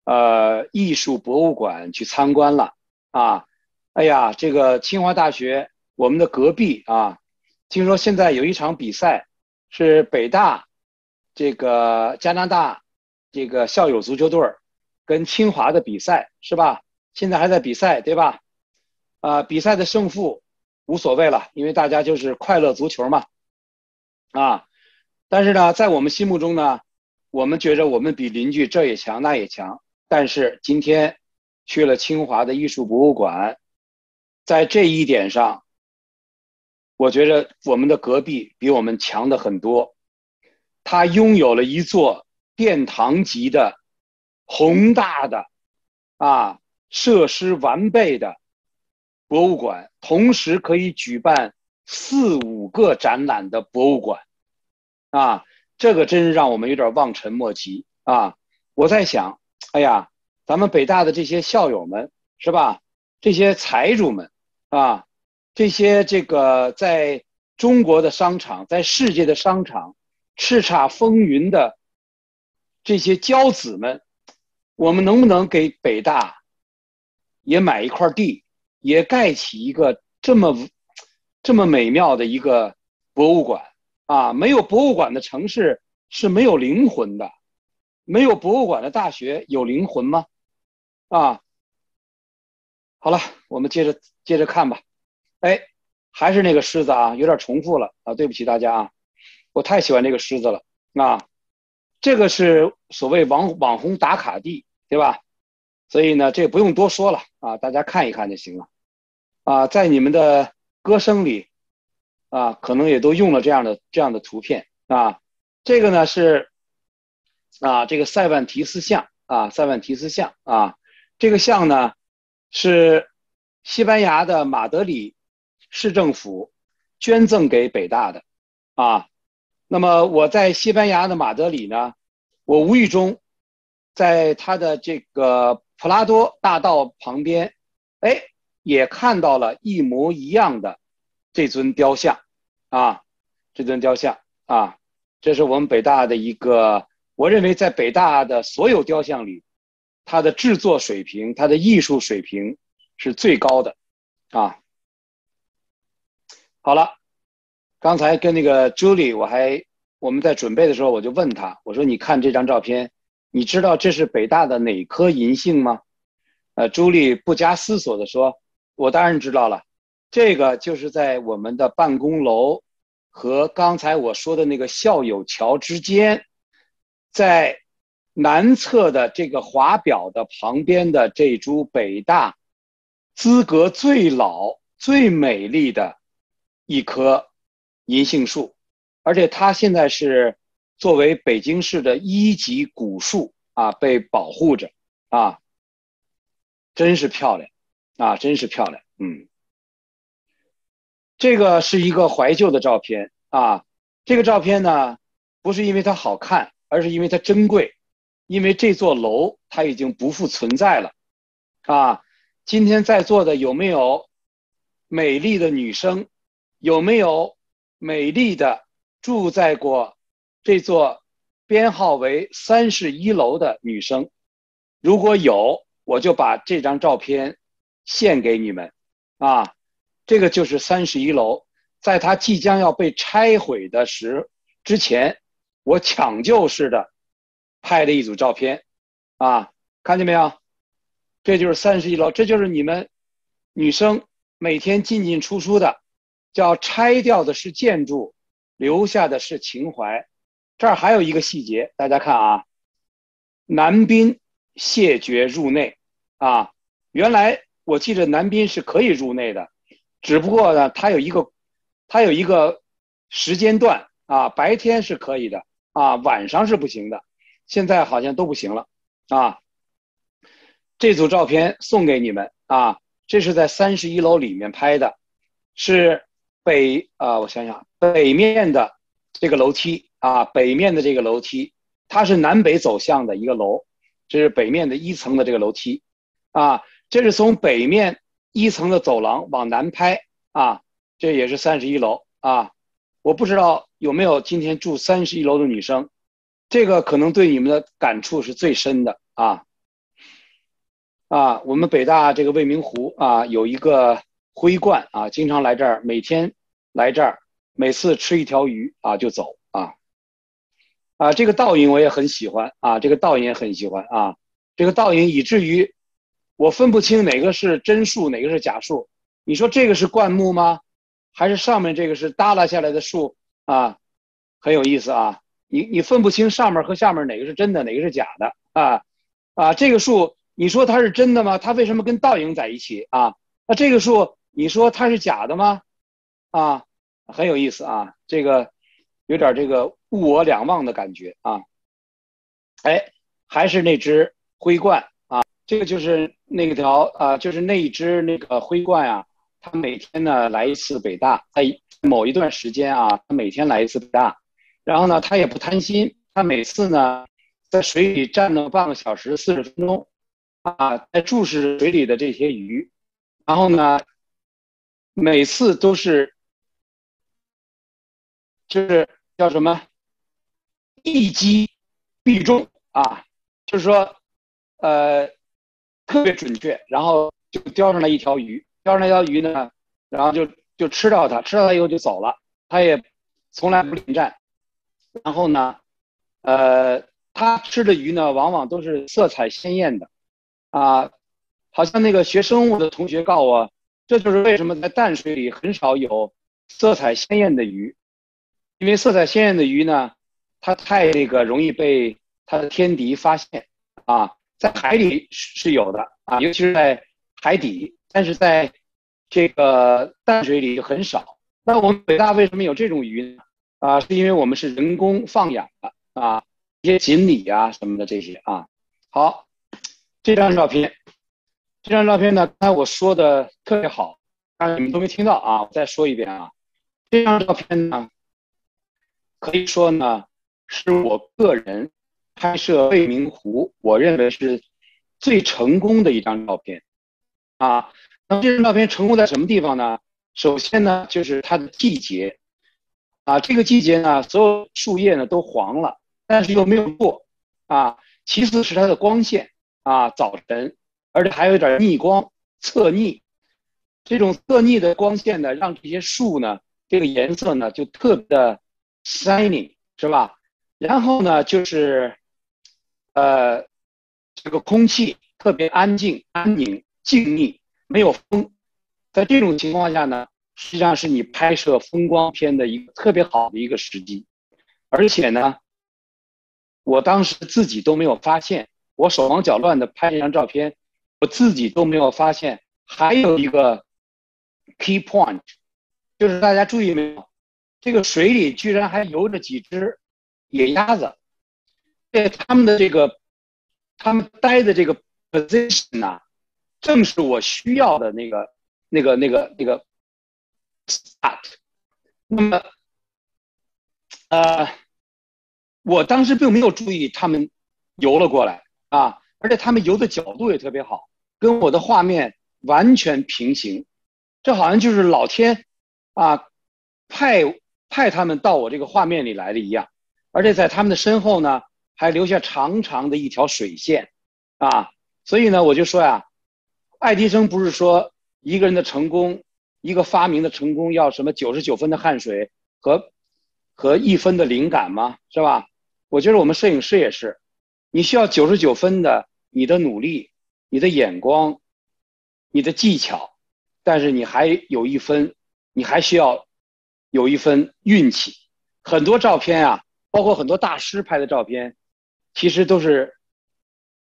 呃艺术博物馆去参观了啊，哎呀，这个清华大学我们的隔壁啊，听说现在有一场比赛是北大这个加拿大这个校友足球队跟清华的比赛是吧？现在还在比赛对吧？啊，比赛的胜负无所谓了，因为大家就是快乐足球嘛，啊，但是呢，在我们心目中呢，我们觉着我们比邻居这也强那也强。但是今天去了清华的艺术博物馆，在这一点上，我觉着我们的隔壁比我们强的很多。它拥有了一座殿堂级的、宏大的、啊设施完备的。博物馆同时可以举办四五个展览的博物馆，啊，这个真是让我们有点望尘莫及。啊，我在想，哎呀，咱们北大的这些校友们是吧？这些财主们啊，这些这个在中国的商场，在世界的商场叱咤风云的这些骄子们，我们能不能给北大也买一块地，也盖起一个这么这么美妙的一个博物馆啊？没有博物馆的城市是没有灵魂的，没有博物馆的大学有灵魂吗？啊？好了，我们接着接着看吧。哎，还是那个狮子啊，有点重复了啊，对不起大家啊。我太喜欢这个狮子了啊，这个是所谓网网红打卡地，对吧？所以呢，这不用多说了啊，大家看一看就行了。啊，在你们的歌声里啊，可能也都用了这样的这样的图片啊。这个呢是啊，这个塞万提斯像啊，塞万提斯像啊，这个像呢。是西班牙的马德里市政府捐赠给北大的啊。那么我在西班牙的马德里呢，我无意中在他的这个普拉多大道旁边，哎，也看到了一模一样的这尊雕像啊，这尊雕像啊，这是我们北大的一个，我认为在北大的所有雕像里。它的制作水平，它的艺术水平是最高的，啊，好了，刚才跟那个 Julie，我还我们在准备的时候，我就问他，我说你看这张照片，你知道这是北大的哪颗银杏吗？呃朱莉不加思索的说，我当然知道了，这个就是在我们的办公楼和刚才我说的那个校友桥之间，在。南侧的这个华表的旁边的这株北大资格最老、最美丽的一棵银杏树，而且它现在是作为北京市的一级古树啊，被保护着啊，真是漂亮啊，真是漂亮。嗯，这个是一个怀旧的照片啊，这个照片呢，不是因为它好看，而是因为它珍贵。因为这座楼它已经不复存在了，啊，今天在座的有没有美丽的女生？有没有美丽的住在过这座编号为三十一楼的女生？如果有，我就把这张照片献给你们，啊，这个就是三十一楼，在它即将要被拆毁的时之前，我抢救似的。拍的一组照片，啊，看见没有？这就是三十一楼，这就是你们女生每天进进出出的，叫拆掉的是建筑，留下的是情怀。这儿还有一个细节，大家看啊，男宾谢绝入内，啊，原来我记得男宾是可以入内的，只不过呢，他有一个，他有一个时间段啊，白天是可以的，啊，晚上是不行的。现在好像都不行了，啊！这组照片送给你们啊！这是在三十一楼里面拍的，是北啊，我想想，北面的这个楼梯啊，北面的这个楼梯，它是南北走向的一个楼，这是北面的一层的这个楼梯，啊，这是从北面一层的走廊往南拍啊，这也是三十一楼啊！我不知道有没有今天住三十一楼的女生。这个可能对你们的感触是最深的啊啊！我们北大这个未名湖啊，有一个灰鹳啊，经常来这儿，每天来这儿，每次吃一条鱼啊就走啊啊！这个倒影我也很喜欢啊，这个倒影也很喜欢啊，这个倒影以至于我分不清哪个是真树，哪个是假树。你说这个是灌木吗？还是上面这个是耷拉下来的树啊？很有意思啊。你你分不清上面和下面哪个是真的，哪个是假的啊？啊，这个树你说它是真的吗？它为什么跟倒影在一起啊？那这个树你说它是假的吗？啊，很有意思啊，这个有点这个物我两忘的感觉啊。哎，还是那只灰鹳，这个就是那条啊，就是那一只那个灰鹳啊，它每天呢来一次北大，在某一段时间啊，它每天来一次北大。然后呢，它也不贪心，它每次呢，在水里站了半个小时四十分钟，啊，在注视水里的这些鱼，然后呢，每次都是就是叫什么一击必中啊，就是说呃特别准确，然后就钓上来一条鱼，钓上来一条鱼呢，然后就就吃掉它，吃到它以后就走了，它也从来不临战。然后呢，呃，他吃的鱼呢，往往都是色彩鲜艳的，啊，好像那个学生物的同学告我，这就是为什么在淡水里很少有色彩鲜艳的鱼，因为色彩鲜艳的鱼呢，它太那个容易被它的天敌发现，啊，在海里是有的啊，尤其是在海底，但是在这个淡水里就很少。那我们北大为什么有这种鱼呢？啊，是因为我们是人工放养的啊，一些锦鲤啊什么的这些啊。好，这张照片，这张照片呢，刚才我说的特别好，但是你们都没听到啊，我再说一遍啊。这张照片呢，可以说呢，是我个人拍摄未名湖，我认为是最成功的一张照片啊。那么这张照片成功在什么地方呢？首先呢，就是它的季节。啊，这个季节呢，所有树叶呢都黄了，但是又没有落，啊。其次是它的光线，啊，早晨，而且还有点逆光，侧逆，这种侧逆的光线呢，让这些树呢，这个颜色呢就特别的 shining，是吧？然后呢，就是，呃，这个空气特别安静、安宁、静谧，没有风，在这种情况下呢。实际上是你拍摄风光片的一个特别好的一个时机，而且呢，我当时自己都没有发现，我手忙脚乱的拍这张照片，我自己都没有发现，还有一个 key point，就是大家注意没有，这个水里居然还游着几只野鸭子，在他们的这个，他们待的这个 position 啊，正是我需要的那个、那个、那个、那个。start，那么，呃，我当时并没有注意他们游了过来啊，而且他们游的角度也特别好，跟我的画面完全平行，这好像就是老天啊派派他们到我这个画面里来的一样，而且在他们的身后呢还留下长长的一条水线啊，所以呢我就说呀，爱迪生不是说一个人的成功。一个发明的成功要什么九十九分的汗水和和一分的灵感吗？是吧？我觉得我们摄影师也是，你需要九十九分的你的努力、你的眼光、你的技巧，但是你还有一分，你还需要有一分运气。很多照片啊，包括很多大师拍的照片，其实都是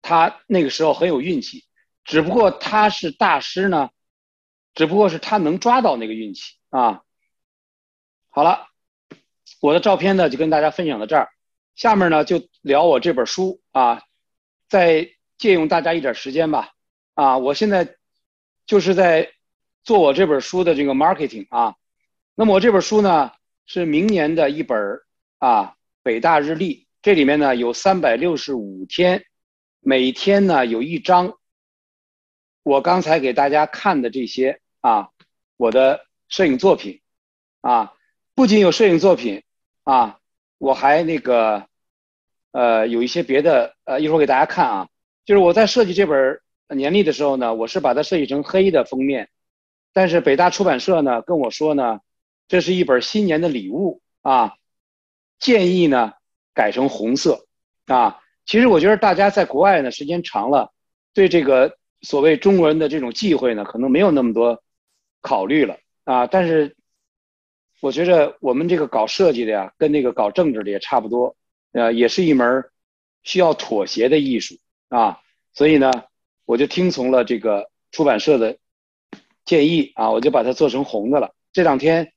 他那个时候很有运气，只不过他是大师呢。只不过是他能抓到那个运气啊。好了，我的照片呢就跟大家分享到这儿，下面呢就聊我这本书啊。再借用大家一点时间吧啊，我现在就是在做我这本书的这个 marketing 啊。那么我这本书呢是明年的一本啊北大日历，这里面呢有三百六十五天，每天呢有一张。我刚才给大家看的这些啊，我的摄影作品啊，不仅有摄影作品啊，我还那个呃有一些别的呃，一会儿给大家看啊。就是我在设计这本年历的时候呢，我是把它设计成黑的封面，但是北大出版社呢跟我说呢，这是一本新年的礼物啊，建议呢改成红色啊。其实我觉得大家在国外呢时间长了，对这个。所谓中国人的这种忌讳呢，可能没有那么多考虑了啊。但是我觉着我们这个搞设计的呀，跟那个搞政治的也差不多，呃，也是一门需要妥协的艺术啊。所以呢，我就听从了这个出版社的建议啊，我就把它做成红的了。这两天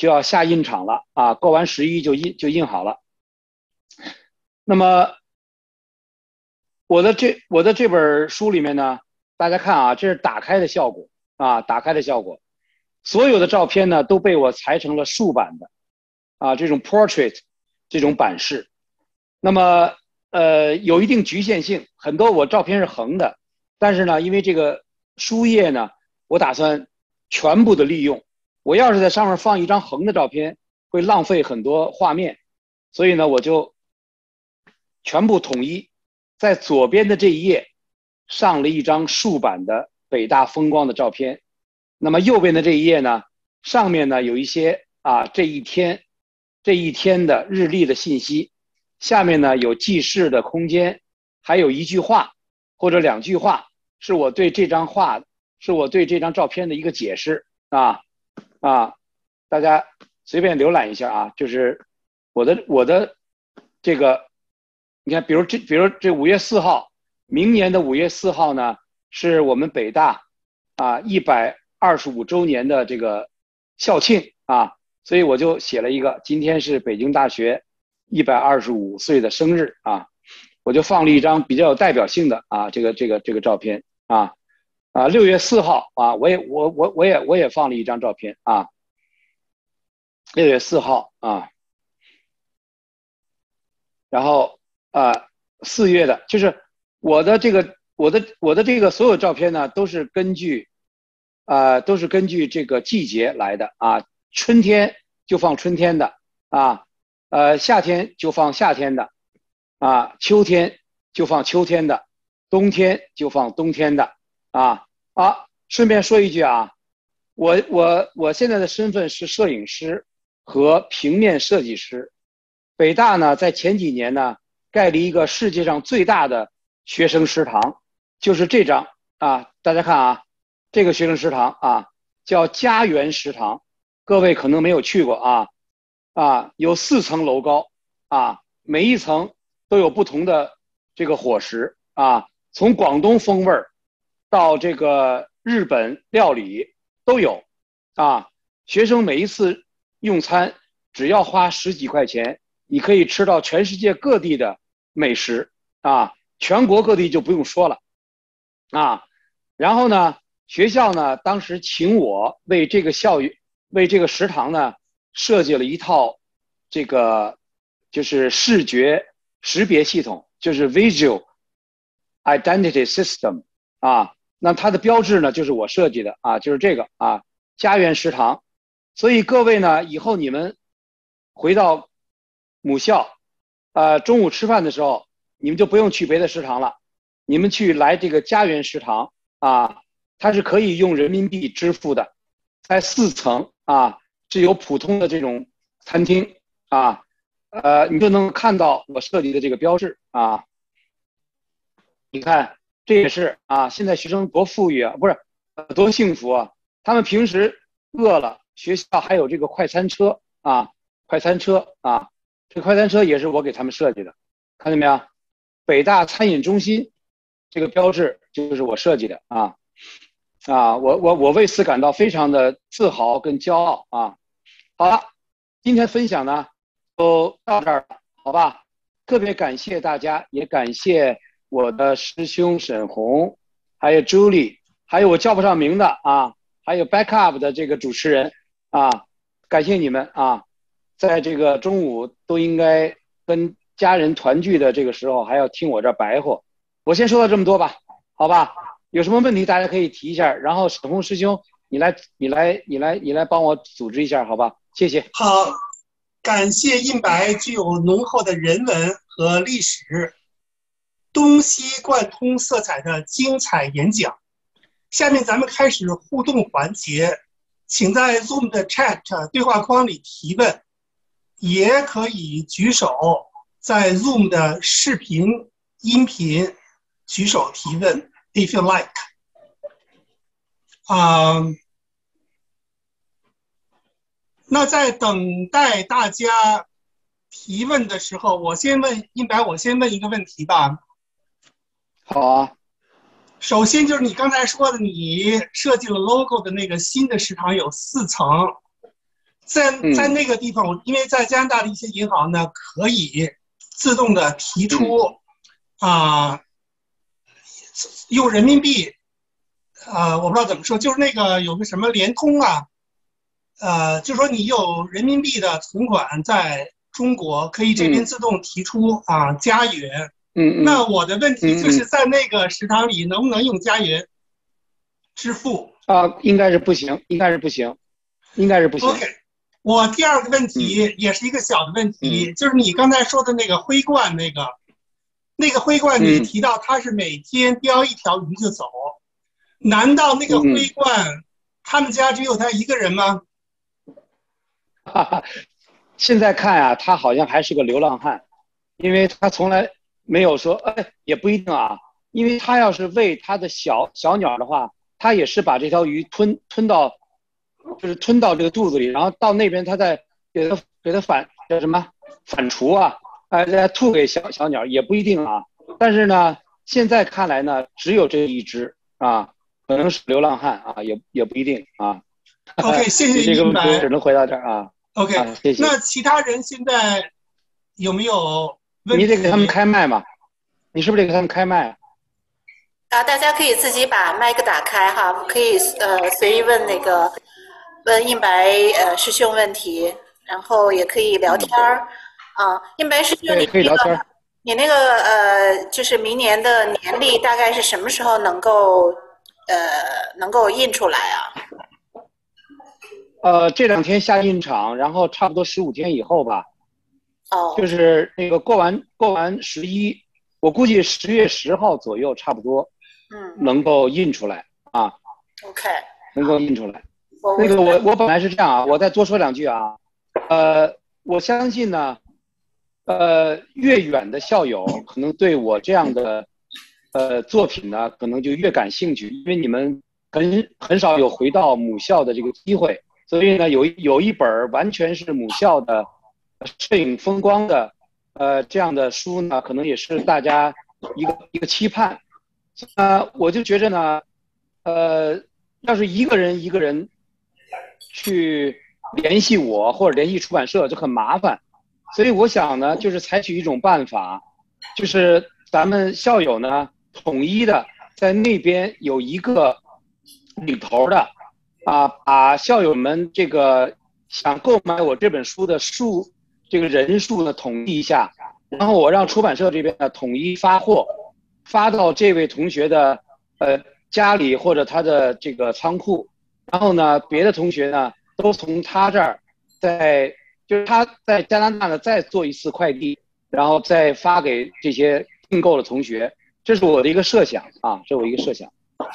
就要下印厂了啊，过完十一就印就印好了。那么。我的这我的这本书里面呢，大家看啊，这是打开的效果啊，打开的效果，所有的照片呢都被我裁成了竖版的，啊，这种 portrait 这种版式。那么呃有一定局限性，很多我照片是横的，但是呢，因为这个书页呢，我打算全部的利用。我要是在上面放一张横的照片，会浪费很多画面，所以呢，我就全部统一在左边的这一页上了一张竖版的北大风光的照片。那么右边的这一页呢，上面呢有一些啊这一天这一天的日历的信息，下面呢有记事的空间，还有一句话或者两句话，是我对这张画是我对这张照片的一个解释啊。啊，大家随便浏览一下啊，就是我的我的这个，你看，比如这，比如这五月四号，明年的五月四号呢，是我们北大啊一百二十五周年的这个校庆啊，所以我就写了一个，今天是北京大学一百二十五岁的生日啊，我就放了一张比较有代表性的啊这个这个这个照片啊。啊，六月四号啊，我也我我我也我也放了一张照片啊。六月四号啊，然后啊，四月的，就是我的这个我的我的这个所有照片呢，都是根据啊，都是根据这个季节来的啊。春天就放春天的啊，呃，夏天就放夏天的啊，秋天就放秋天的，冬天就放冬天的。啊啊！顺便说一句啊，我我我现在的身份是摄影师和平面设计师。北大呢，在前几年呢，盖了一个世界上最大的学生食堂，就是这张啊。大家看啊，这个学生食堂啊，叫家园食堂。各位可能没有去过啊啊，有四层楼高啊，每一层都有不同的这个伙食啊，从广东风味儿。到这个日本料理都有，啊，学生每一次用餐只要花十几块钱，你可以吃到全世界各地的美食，啊，全国各地就不用说了，啊，然后呢，学校呢当时请我为这个校园为这个食堂呢设计了一套这个就是视觉识别系统，就是 Visual Identity System，啊。那它的标志呢，就是我设计的啊，就是这个啊，家园食堂。所以各位呢，以后你们回到母校，呃，中午吃饭的时候，你们就不用去别的食堂了，你们去来这个家园食堂啊，它是可以用人民币支付的，在四层啊，是有普通的这种餐厅啊，呃，你就能看到我设计的这个标志啊，你看。这也是啊，现在学生多富裕啊，不是，多幸福啊！他们平时饿了，学校还有这个快餐车啊，快餐车啊，这快餐车也是我给他们设计的，看见没有？北大餐饮中心这个标志就是我设计的啊，啊，我我我为此感到非常的自豪跟骄傲啊！好了，今天分享呢就到这儿，好吧？特别感谢大家，也感谢。我的师兄沈红，还有 Julie，还有我叫不上名的啊，还有 backup 的这个主持人啊，感谢你们啊，在这个中午都应该跟家人团聚的这个时候，还要听我这白活。我先说到这么多吧，好吧？有什么问题大家可以提一下，然后沈红师兄，你来，你来，你来，你来帮我组织一下，好吧？谢谢。好，感谢印白具有浓厚的人文和历史。东西贯通色彩的精彩演讲，下面咱们开始互动环节，请在 Zoom 的 Chat 对话框里提问，也可以举手在 Zoom 的视频、音频举手提问，If you like。啊，那在等待大家提问的时候，我先问一白，我先问一个问题吧。好啊，首先就是你刚才说的，你设计了 logo 的那个新的食堂有四层，在在那个地方，我因为在加拿大的一些银行呢，可以自动的提出啊，用人民币，啊，我不知道怎么说，就是那个有个什么联通啊，呃，就说你有人民币的存款在中国，可以这边自动提出啊，加元。嗯嗯。那我的问题就是在那个食堂里能不能用佳云支付？啊，应该是不行，应该是不行，应该是不行。OK，我第二个问题也是一个小的问题，就是你刚才说的那个灰罐那个，那个灰罐你提到它是每天叼一条鱼就走，难道那个灰罐他们家只有他一个人吗？哈哈，现在看啊，他好像还是个流浪汉，因为他从来没有说，哎，也不一定啊，因为他要是喂他的小小鸟的话。他也是把这条鱼吞吞到，就是吞到这个肚子里，然后到那边他再给它给它反叫什么反刍啊，哎再吐给小小鸟也不一定啊。但是呢，现在看来呢，只有这一只啊，可能是流浪汉啊，也也不一定啊。OK，谢谢这个问题只能回到这儿啊。OK，谢谢。那其他人现在有没有？你得给他们开麦嘛？你是不是得给他们开麦？啊，大家可以自己把麦克打开哈，可以呃随意问那个问印白呃师兄问题，然后也可以聊天儿啊。印白师兄，你那个你那个呃，就是明年的年历大概是什么时候能够呃能够印出来啊？呃，这两天下印厂，然后差不多十五天以后吧。哦。就是那个过完过完十一，我估计十月十号左右差不多。嗯，能够印出来啊，OK，能够印出来。那个我我本来是这样啊，我再多说两句啊。呃，我相信呢，呃，越远的校友可能对我这样的呃作品呢，可能就越感兴趣，因为你们很很少有回到母校的这个机会，所以呢，有有一本完全是母校的摄影风光的呃这样的书呢，可能也是大家一个一个期盼。呃，我就觉着呢，呃，要是一个人一个人去联系我或者联系出版社就很麻烦，所以我想呢，就是采取一种办法，就是咱们校友呢统一的在那边有一个领头的，啊，把校友们这个想购买我这本书的数这个人数呢统计一下，然后我让出版社这边呢统一发货。发到这位同学的呃家里或者他的这个仓库，然后呢，别的同学呢都从他这儿再就是他在加拿大呢再做一次快递，然后再发给这些订购的同学，这是我的一个设想啊，这是我一个设想，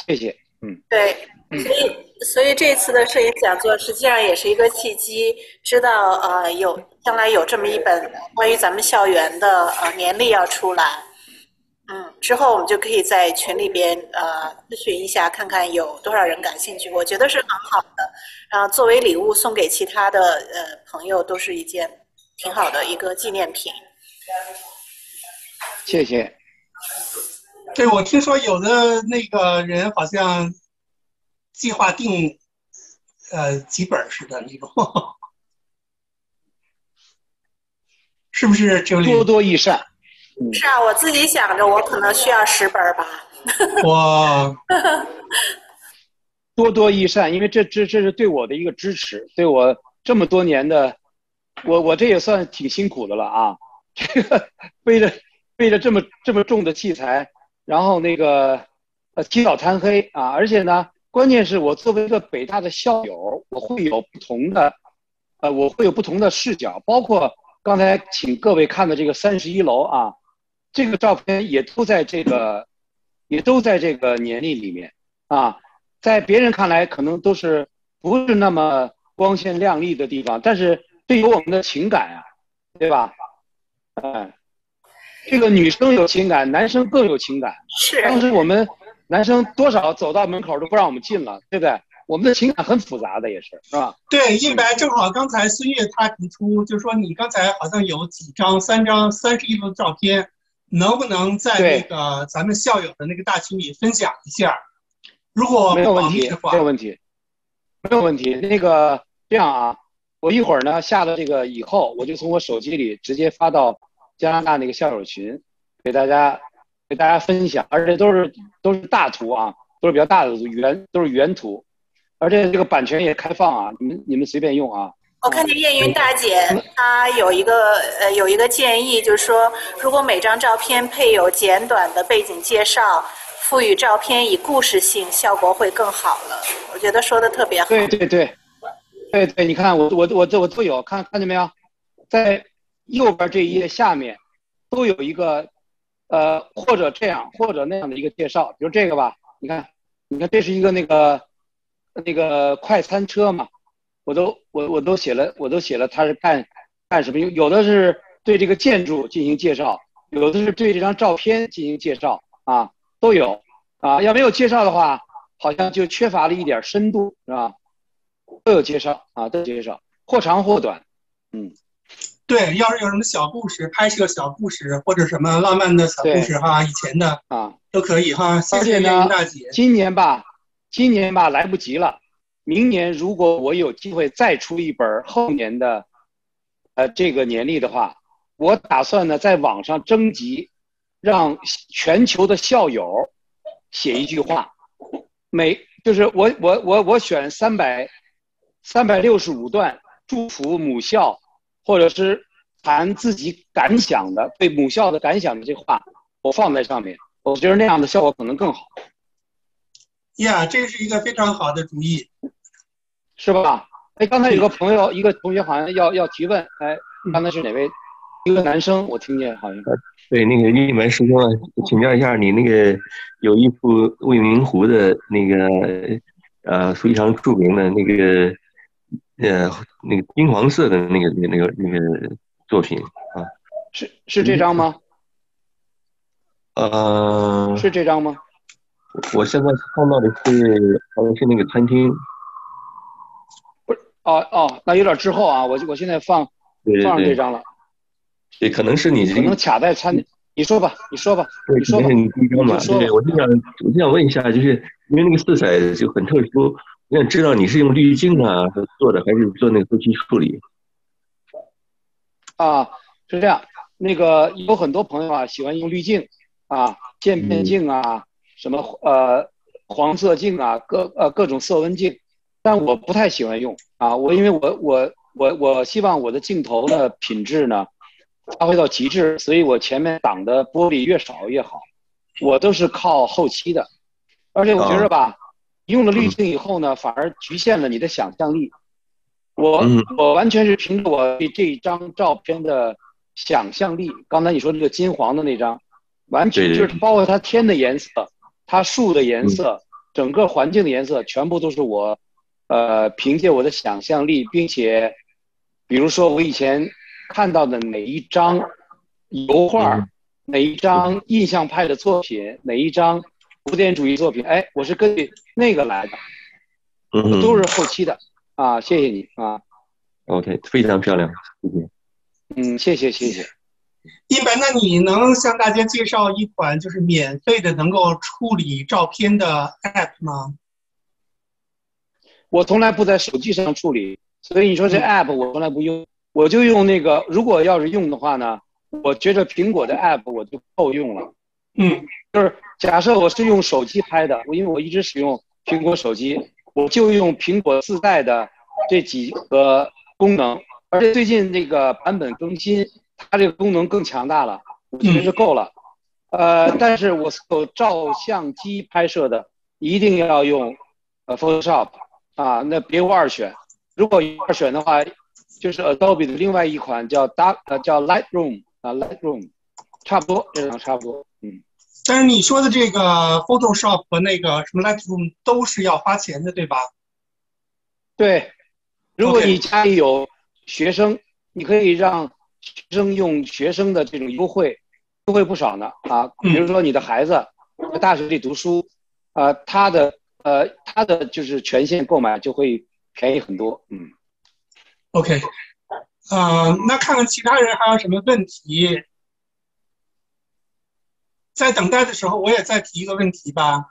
谢谢，嗯，对，所以所以这次的摄影讲座实际上也是一个契机，知道呃有将来有这么一本关于咱们校园的呃年历要出来。嗯，之后我们就可以在群里边呃咨询一下，看看有多少人感兴趣。我觉得是很好的，然后作为礼物送给其他的呃朋友，都是一件挺好的一个纪念品。谢谢。对，我听说有的那个人好像计划订呃几本似的那种，是不是？多多益善。是啊，我自己想着，我可能需要十本吧。哇，多多益善，因为这这这是对我的一个支持，对我这么多年的，我我这也算挺辛苦的了啊。这个 背着背着这么这么重的器材，然后那个呃起早贪黑啊，而且呢，关键是我作为一个北大的校友，我会有不同的呃，我会有不同的视角，包括刚才请各位看的这个三十一楼啊。这个照片也都在这个，也都在这个年历里面啊，在别人看来可能都是不是那么光鲜亮丽的地方，但是对于我们的情感啊，对吧？哎，这个女生有情感，男生更有情感。是。当时我们男生多少走到门口都不让我们进了，对不对？我们的情感很复杂的，也是，是吧？对，印白正好刚才孙悦他提出，就是说你刚才好像有几张，三张三十一幅照片。能不能在那个咱们校友的那个大群里分享一下？如果没有问题的话，没有问题，没有问题。那个这样啊，我一会儿呢下了这个以后，我就从我手机里直接发到加拿大那个校友群，给大家给大家分享，而且都是都是大图啊，都是比较大的原都是原图，而且这个版权也开放啊，你们你们随便用啊。我看见燕云大姐她有一个呃有一个建议，就是说如果每张照片配有简短的背景介绍，赋予照片以故事性，效果会更好了。我觉得说的特别好。对对对，对对，你看我我我这我都有看看见没有，在右边这一页下面都有一个呃或者这样或者那样的一个介绍，比如这个吧，你看你看这是一个那个那个快餐车嘛，我都我我都写了我都写了他是干干什么用，有的是对这个建筑进行介绍，有的是对这张照片进行介绍啊。都有啊，要没有介绍的话，好像就缺乏了一点深度，是吧？都有介绍啊，都有介绍，或长或短，嗯，对，要是有什么小故事，拍摄小故事或者什么浪漫的小故事哈，以前的啊都可以哈。谢谢呢，大姐。今年吧，今年吧来不及了，明年如果我有机会再出一本后年的，呃，这个年历的话，我打算呢在网上征集。让全球的校友写一句话，每就是我我我我选三百三百六十五段祝福母校，或者是谈自己感想的对母校的感想的这话，我放在上面，我觉得那样的效果可能更好。呀，这是一个非常好的主意，是吧？哎，刚才有个朋友，一个同学好像要要提问，哎，刚才是哪位？一个男生，我听见好像。对，那个一门师兄啊，请教一下，你那个有一幅未名湖的那个呃非常著名的那个呃那个金黄色的那个那个那个作品啊，是是这张吗？呃，是这张吗？我现在看到的是好像是那个餐厅，不是哦哦，那有点滞后啊，我我现在放放上这张了。对可能是你可能卡在餐，你说吧，你说吧，你说吧。你第一张嘛，对，我就想，我就想问一下，就是因为那个色彩就很特殊，我想知道你是用滤镜啊做的，还是做那个后期处理？啊，是这样，那个有很多朋友啊喜欢用滤镜啊，渐变镜啊，什么呃黄色镜啊，各呃各种色温镜，但我不太喜欢用啊，我因为我我我我希望我的镜头的品质呢。发挥到极致，所以我前面挡的玻璃越少越好。我都是靠后期的，而且我觉得吧，用了滤镜以后呢，反而局限了你的想象力。我我完全是凭着我对这张照片的想象力。刚才你说那个金黄的那张，完全就是包括它天的颜色、它树的颜色、整个环境的颜色，全部都是我，呃，凭借我的想象力，并且，比如说我以前。看到的哪一张油画，哪一张印象派的作品，哪一张古典主义作品？哎，我是根据那个来的，嗯，都是后期的啊。谢谢你啊。OK，非常漂亮，谢谢。嗯，谢谢谢谢。一般，那你能向大家介绍一款就是免费的能够处理照片的 App 吗？我从来不在手机上处理，所以你说这 App 我从来不用。我就用那个，如果要是用的话呢，我觉得苹果的 app 我就够用了。嗯，就是假设我是用手机拍的，我因为我一直使用苹果手机，我就用苹果自带的这几个功能，而且最近这个版本更新，它这个功能更强大了，我觉得就够了。呃，但是我有照相机拍摄的，一定要用呃 Photoshop 啊，那别无二选。如果二选的话。就是 Adobe 的另外一款叫 Dark 呃叫 Lightroom 啊 Lightroom，差不多这两差不多，嗯。但是你说的这个 Photoshop 和那个什么 Lightroom 都是要花钱的，对吧？对，如果你家里有学生，你可以让学生用学生的这种优惠，优惠不少呢啊。比如说你的孩子在大学里读书，啊，他的呃他的就是权限购买就会便宜很多，嗯。OK，呃，那看看其他人还有什么问题。在等待的时候，我也再提一个问题吧。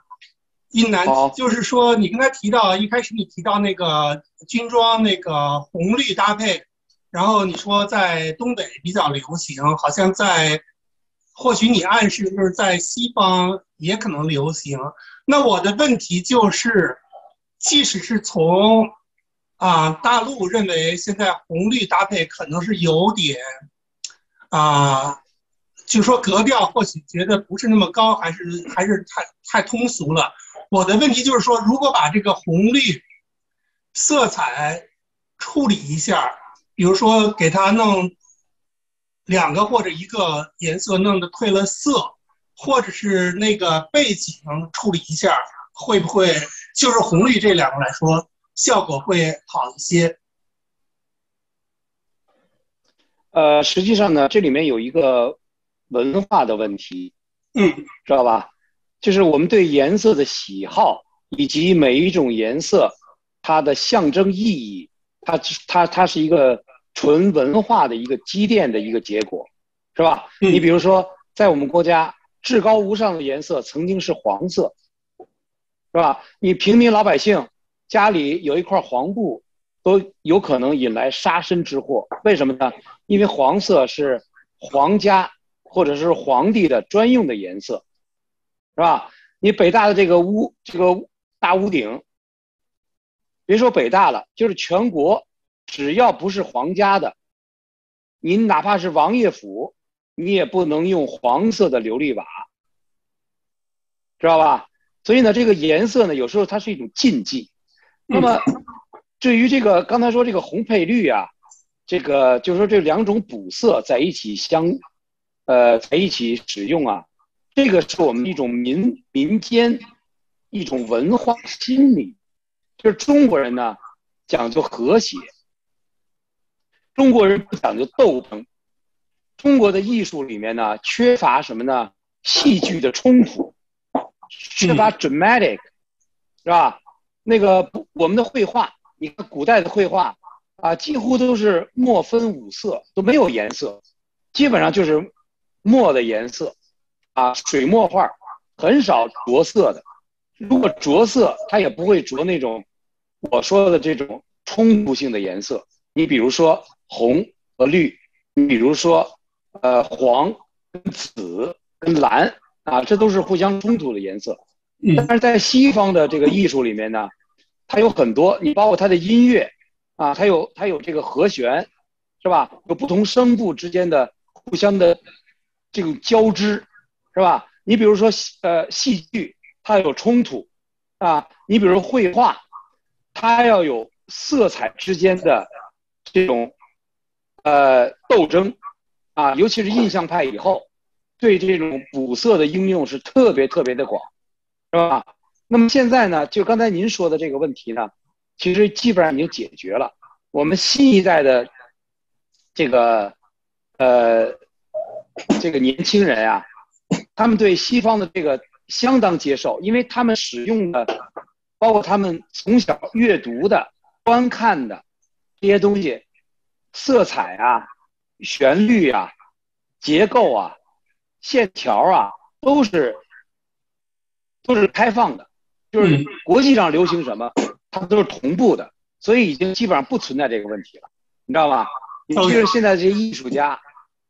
一男就是说，你刚才提到一开始你提到那个军装那个红绿搭配，然后你说在东北比较流行，好像在，或许你暗示就是在西方也可能流行。那我的问题就是，即使是从啊，大陆认为现在红绿搭配可能是有点啊，就说格调或许觉得不是那么高，还是还是太太通俗了。我的问题就是说，如果把这个红绿色彩处理一下，比如说给它弄两个或者一个颜色弄得褪了色，或者是那个背景处理一下，会不会就是红绿这两个来说？效果会好一些。呃，实际上呢，这里面有一个文化的问题，嗯，知道吧？就是我们对颜色的喜好，以及每一种颜色它的象征意义，它它它是一个纯文化的一个积淀的一个结果，是吧？你比如说，在我们国家，至高无上的颜色曾经是黄色，是吧？你平民老百姓。家里有一块黄布，都有可能引来杀身之祸。为什么呢？因为黄色是皇家或者是皇帝的专用的颜色，是吧？你北大的这个屋，这个大屋顶，别说北大了，就是全国，只要不是皇家的，您哪怕是王爷府，你也不能用黄色的琉璃瓦，知道吧？所以呢，这个颜色呢，有时候它是一种禁忌。那么，至于这个刚才说这个红配绿啊，这个就是说这两种补色在一起相，呃，在一起使用啊，这个是我们一种民民间一种文化心理，就是中国人呢讲究和谐，中国人不讲究斗争，中国的艺术里面呢缺乏什么呢？戏剧的冲突，缺乏 dramatic，是吧？那个不，我们的绘画，你看古代的绘画啊，几乎都是墨分五色，都没有颜色，基本上就是墨的颜色啊，水墨画很少着色的。如果着色，它也不会着那种我说的这种冲突性的颜色。你比如说红和绿，你比如说呃黄跟紫跟蓝啊，这都是互相冲突的颜色。但是在西方的这个艺术里面呢，它有很多，你包括它的音乐，啊，它有它有这个和弦，是吧？有不同声部之间的互相的这种交织，是吧？你比如说呃戏剧，它有冲突，啊，你比如绘画，它要有色彩之间的这种呃斗争，啊，尤其是印象派以后，对这种补色的应用是特别特别的广。是吧？那么现在呢？就刚才您说的这个问题呢，其实基本上已经解决了。我们新一代的这个呃这个年轻人啊，他们对西方的这个相当接受，因为他们使用的，包括他们从小阅读的、观看的这些东西，色彩啊、旋律啊、结构啊、线条啊，都是。都是开放的，就是国际上流行什么，它都是同步的，所以已经基本上不存在这个问题了，你知道吧？你就是现在这些艺术家，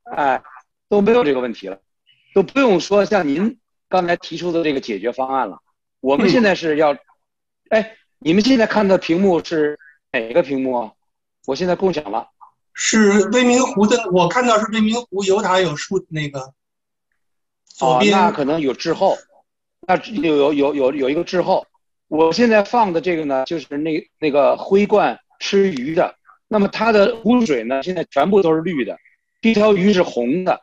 哎，都没有这个问题了，都不用说像您刚才提出的这个解决方案了。我们现在是要，哎，你们现在看的屏幕是哪个屏幕啊？我现在共享了，是未名湖的，我看到是未名湖有塔有树那个，左边那可能有滞后。那有有有有有一个滞后，我现在放的这个呢，就是那那个灰罐吃鱼的，那么它的湖水呢，现在全部都是绿的，这条鱼是红的，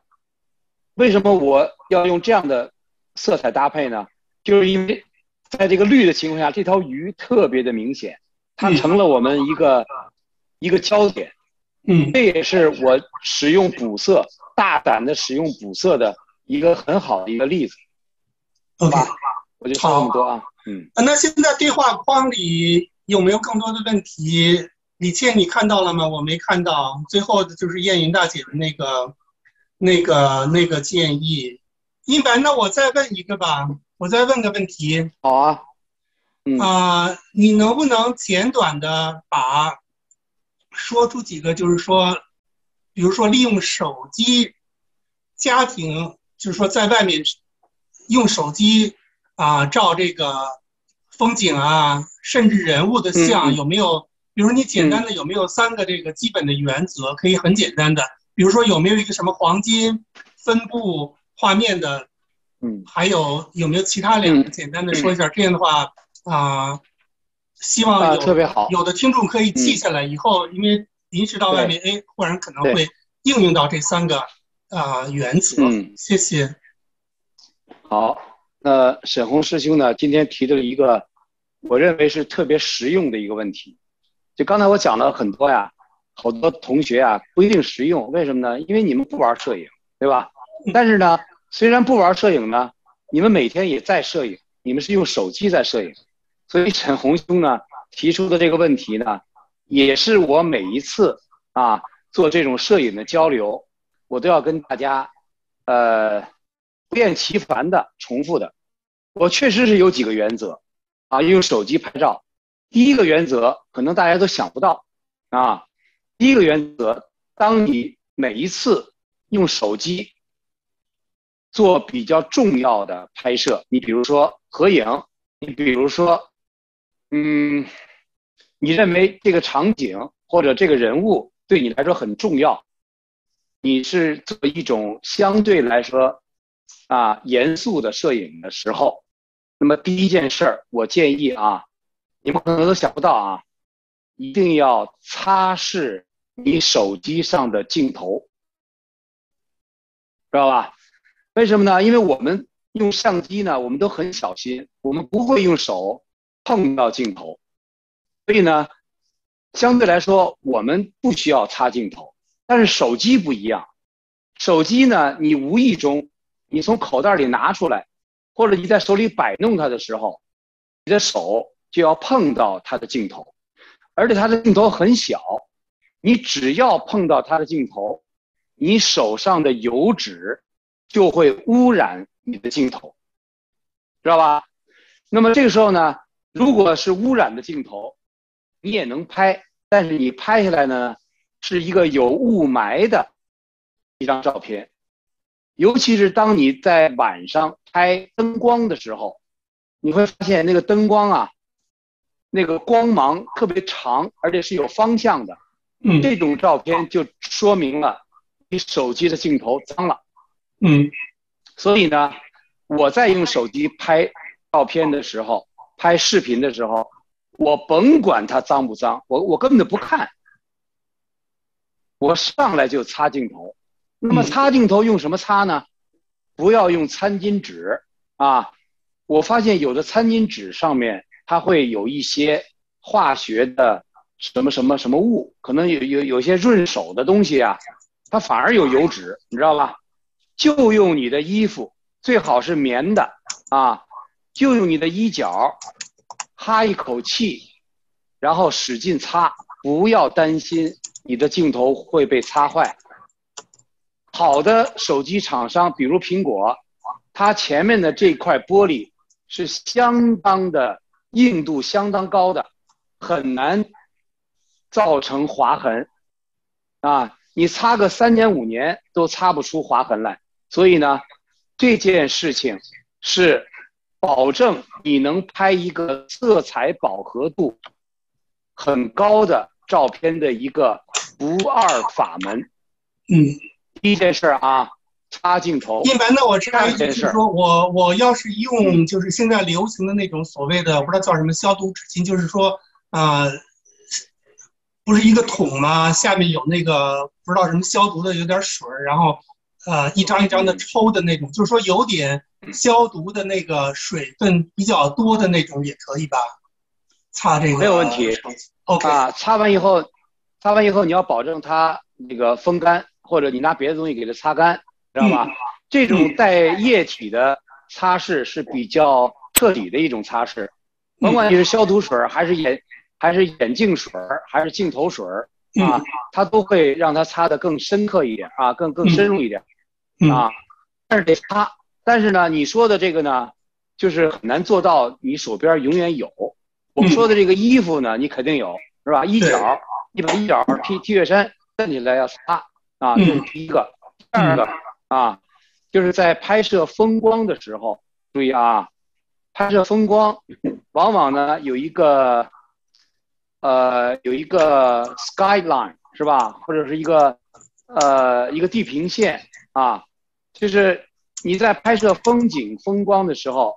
为什么我要用这样的色彩搭配呢？就是因为在这个绿的情况下，这条鱼特别的明显，它成了我们一个一个焦点，嗯，这也是我使用补色大胆的使用补色的一个很好的一个例子。OK，我就说这么多啊。嗯，那现在对话框里有没有更多的问题？李倩，你看到了吗？我没看到。最后的就是燕云大姐的那个、那个、那个建议。一凡，那我再问一个吧，我再问个问题。好啊。啊，你能不能简短的把说出几个，就是说，比如说利用手机，家庭，就是说在外面。用手机啊照这个风景啊，甚至人物的像，有没有比如你简单的有没有三个这个基本的原则，可以很简单的，比如说有没有一个什么黄金分布画面的，嗯，还有有没有其他两个简单的说一下，这样的话啊，希望啊有特别好有的听众可以记下来，以后因为临时到外面，哎，忽然可能会应用到这三个啊原则。嗯谢谢。好，那沈红师兄呢，今天提的一个我认为是特别实用的一个问题。就刚才我讲了很多呀，好多同学啊不一定实用，为什么呢？因为你们不玩摄影，对吧？但是呢，虽然不玩摄影呢，你们每天也在摄影，你们是用手机在摄影，所以沈红兄呢提出的这个问题呢，也是我每一次啊做这种摄影的交流，我都要跟大家，呃。不厌其烦的重复的，我确实是有几个原则啊，用手机拍照。第一个原则可能大家都想不到啊，第一个原则，当你每一次用手机做比较重要的拍摄，你比如说合影，你比如说，嗯，你认为这个场景或者这个人物对你来说很重要，你是做一种相对来说。啊，严肃的摄影的时候，那么第一件事儿，我建议啊，你们可能都想不到啊，一定要擦拭你手机上的镜头，知道吧？为什么呢？因为我们用相机呢，我们都很小心，我们不会用手碰到镜头，所以呢，相对来说我们不需要擦镜头。但是手机不一样，手机呢，你无意中。你从口袋里拿出来，或者你在手里摆弄它的时候，你的手就要碰到它的镜头，而且它的镜头很小，你只要碰到它的镜头，你手上的油脂就会污染你的镜头，知道吧？那么这个时候呢，如果是污染的镜头，你也能拍，但是你拍下来呢，是一个有雾霾的一张照片。尤其是当你在晚上拍灯光的时候，你会发现那个灯光啊，那个光芒特别长，而且是有方向的。嗯这种照片就说明了你手机的镜头脏了。嗯所以呢，我在用手机拍照片的时候，拍视频的时候，我甭管它脏不脏，我我根本就不看，我上来就擦镜头。那么擦镜头用什么擦呢？不要用餐巾纸啊！我发现有的餐巾纸上面它会有一些化学的什么什么什么物，可能有有有些润手的东西啊，它反而有油脂，你知道吧？就用你的衣服，最好是棉的啊，就用你的衣角，哈一口气，然后使劲擦，不要担心你的镜头会被擦坏。好的手机厂商，比如苹果，它前面的这块玻璃是相当的硬度相当高的，很难造成划痕啊！你擦个三年五年都擦不出划痕来。所以呢，这件事情是保证你能拍一个色彩饱和度很高的照片的一个不二法门。嗯。第一件事啊，擦镜头。一般的我知道一就是说我我要是用就是现在流行的那种所谓的不知道叫什么消毒纸巾，就是说啊、呃，不是一个桶吗？下面有那个不知道什么消毒的，有点水然后呃一张一张的抽的那种，就是说有点消毒的那个水分比较多的那种也可以吧？擦这个没有问题。OK 啊，擦完以后，擦完以后你要保证它那个风干。或者你拿别的东西给它擦干，知道吧？嗯、这种带液体的擦拭是比较彻底的一种擦拭，甭管你是消毒水还是眼还是眼镜水还是镜头水啊，嗯、它都会让它擦得更深刻一点啊，更更深入一点、嗯、啊。但是得擦，但是呢，你说的这个呢，就是很难做到你手边永远有。我们说的这个衣服呢，你肯定有是吧？衣角，你把衣角 T T 恤衫站起来要擦。啊，这是第一个。第二个啊，就是在拍摄风光的时候，注意啊，拍摄风光，往往呢有一个呃有一个 skyline 是吧，或者是一个呃一个地平线啊，就是你在拍摄风景风光的时候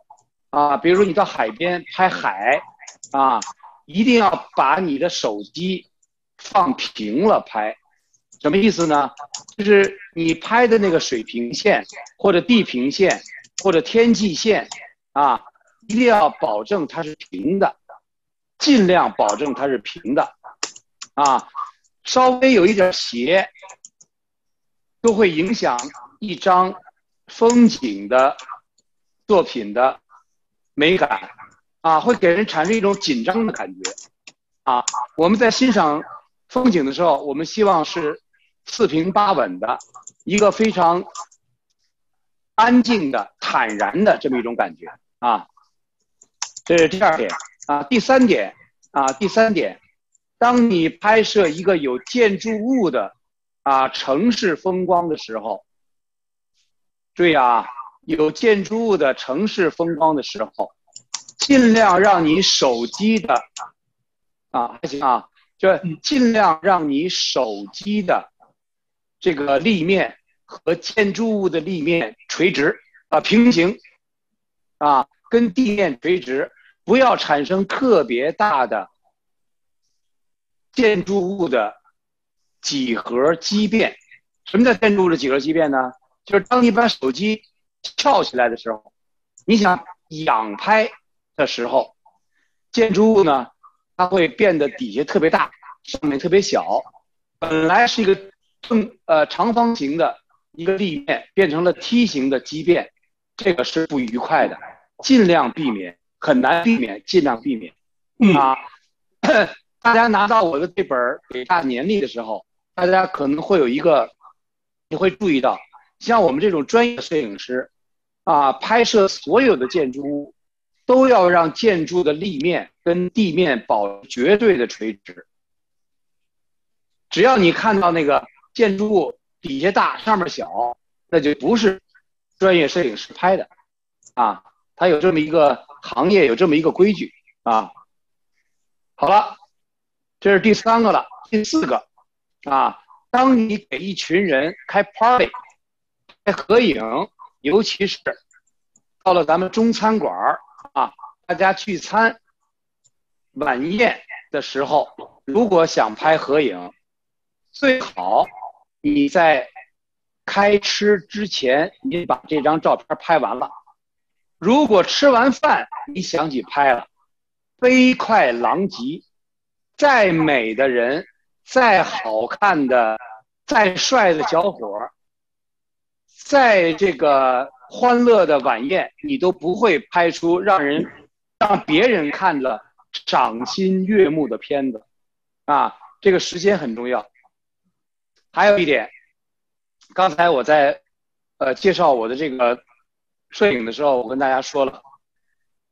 啊，比如说你到海边拍海啊，一定要把你的手机放平了拍，什么意思呢？就是你拍的那个水平线或者地平线或者天际线啊，一定要保证它是平的，尽量保证它是平的，啊，稍微有一点斜，都会影响一张风景的作品的美感，啊，会给人产生一种紧张的感觉，啊，我们在欣赏风景的时候，我们希望是。四平八稳的一个非常安静的、坦然的这么一种感觉啊，这是第二点啊。第三点啊，第三点，当你拍摄一个有建筑物的啊城市风光的时候，注意啊，有建筑物的城市风光的时候，尽量让你手机的啊还行啊，就尽量让你手机的。这个立面和建筑物的立面垂直啊，平行啊，跟地面垂直，不要产生特别大的建筑物的几何畸变。什么叫建筑物的几何畸变呢？就是当你把手机翘起来的时候，你想仰拍的时候，建筑物呢，它会变得底下特别大，上面特别小。本来是一个。正呃长方形的一个立面变成了梯形的畸变，这个是不愉快的，尽量避免，很难避免，尽量避免。啊，大家拿到我的这本北大年历的时候，大家可能会有一个，你会注意到，像我们这种专业摄影师，啊，拍摄所有的建筑物，都要让建筑的立面跟地面保绝对的垂直。只要你看到那个。建筑物底下大上面小，那就不是专业摄影师拍的，啊，他有这么一个行业，有这么一个规矩啊。好了，这是第三个了，第四个啊，当你给一群人开 party、合影，尤其是到了咱们中餐馆儿啊，大家聚餐、晚宴的时候，如果想拍合影，最好。你在开吃之前，你把这张照片拍完了。如果吃完饭你想起拍了，飞快狼藉，再美的人，再好看的，再帅的小伙儿，在这个欢乐的晚宴，你都不会拍出让人让别人看了赏心悦目的片子。啊，这个时间很重要。还有一点，刚才我在，呃，介绍我的这个摄影的时候，我跟大家说了，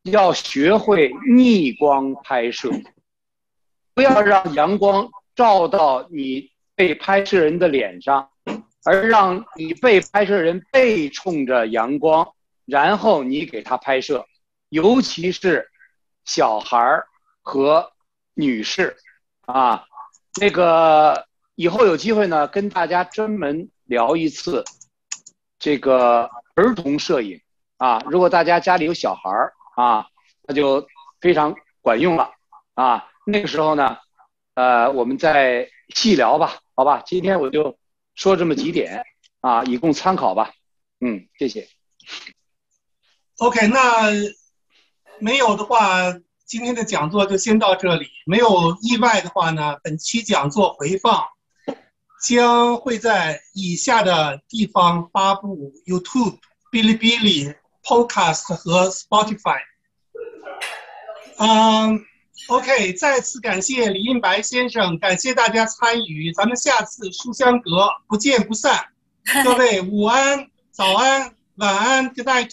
要学会逆光拍摄，不要让阳光照到你被拍摄人的脸上，而让你被拍摄人背冲着阳光，然后你给他拍摄，尤其是小孩儿和女士，啊，那个。以后有机会呢，跟大家专门聊一次这个儿童摄影啊。如果大家家里有小孩儿啊，那就非常管用了啊。那个时候呢，呃，我们再细聊吧，好吧？今天我就说这么几点啊，以供参考吧。嗯，谢谢。OK，那没有的话，今天的讲座就先到这里。没有意外的话呢，本期讲座回放。将会在以下的地方发布：YouTube、哔哩哔哩、Podcast 和 Spotify。嗯，OK，再次感谢李应白先生，感谢大家参与，咱们下次书香阁不见不散。各位午安、早安、晚安，Good night。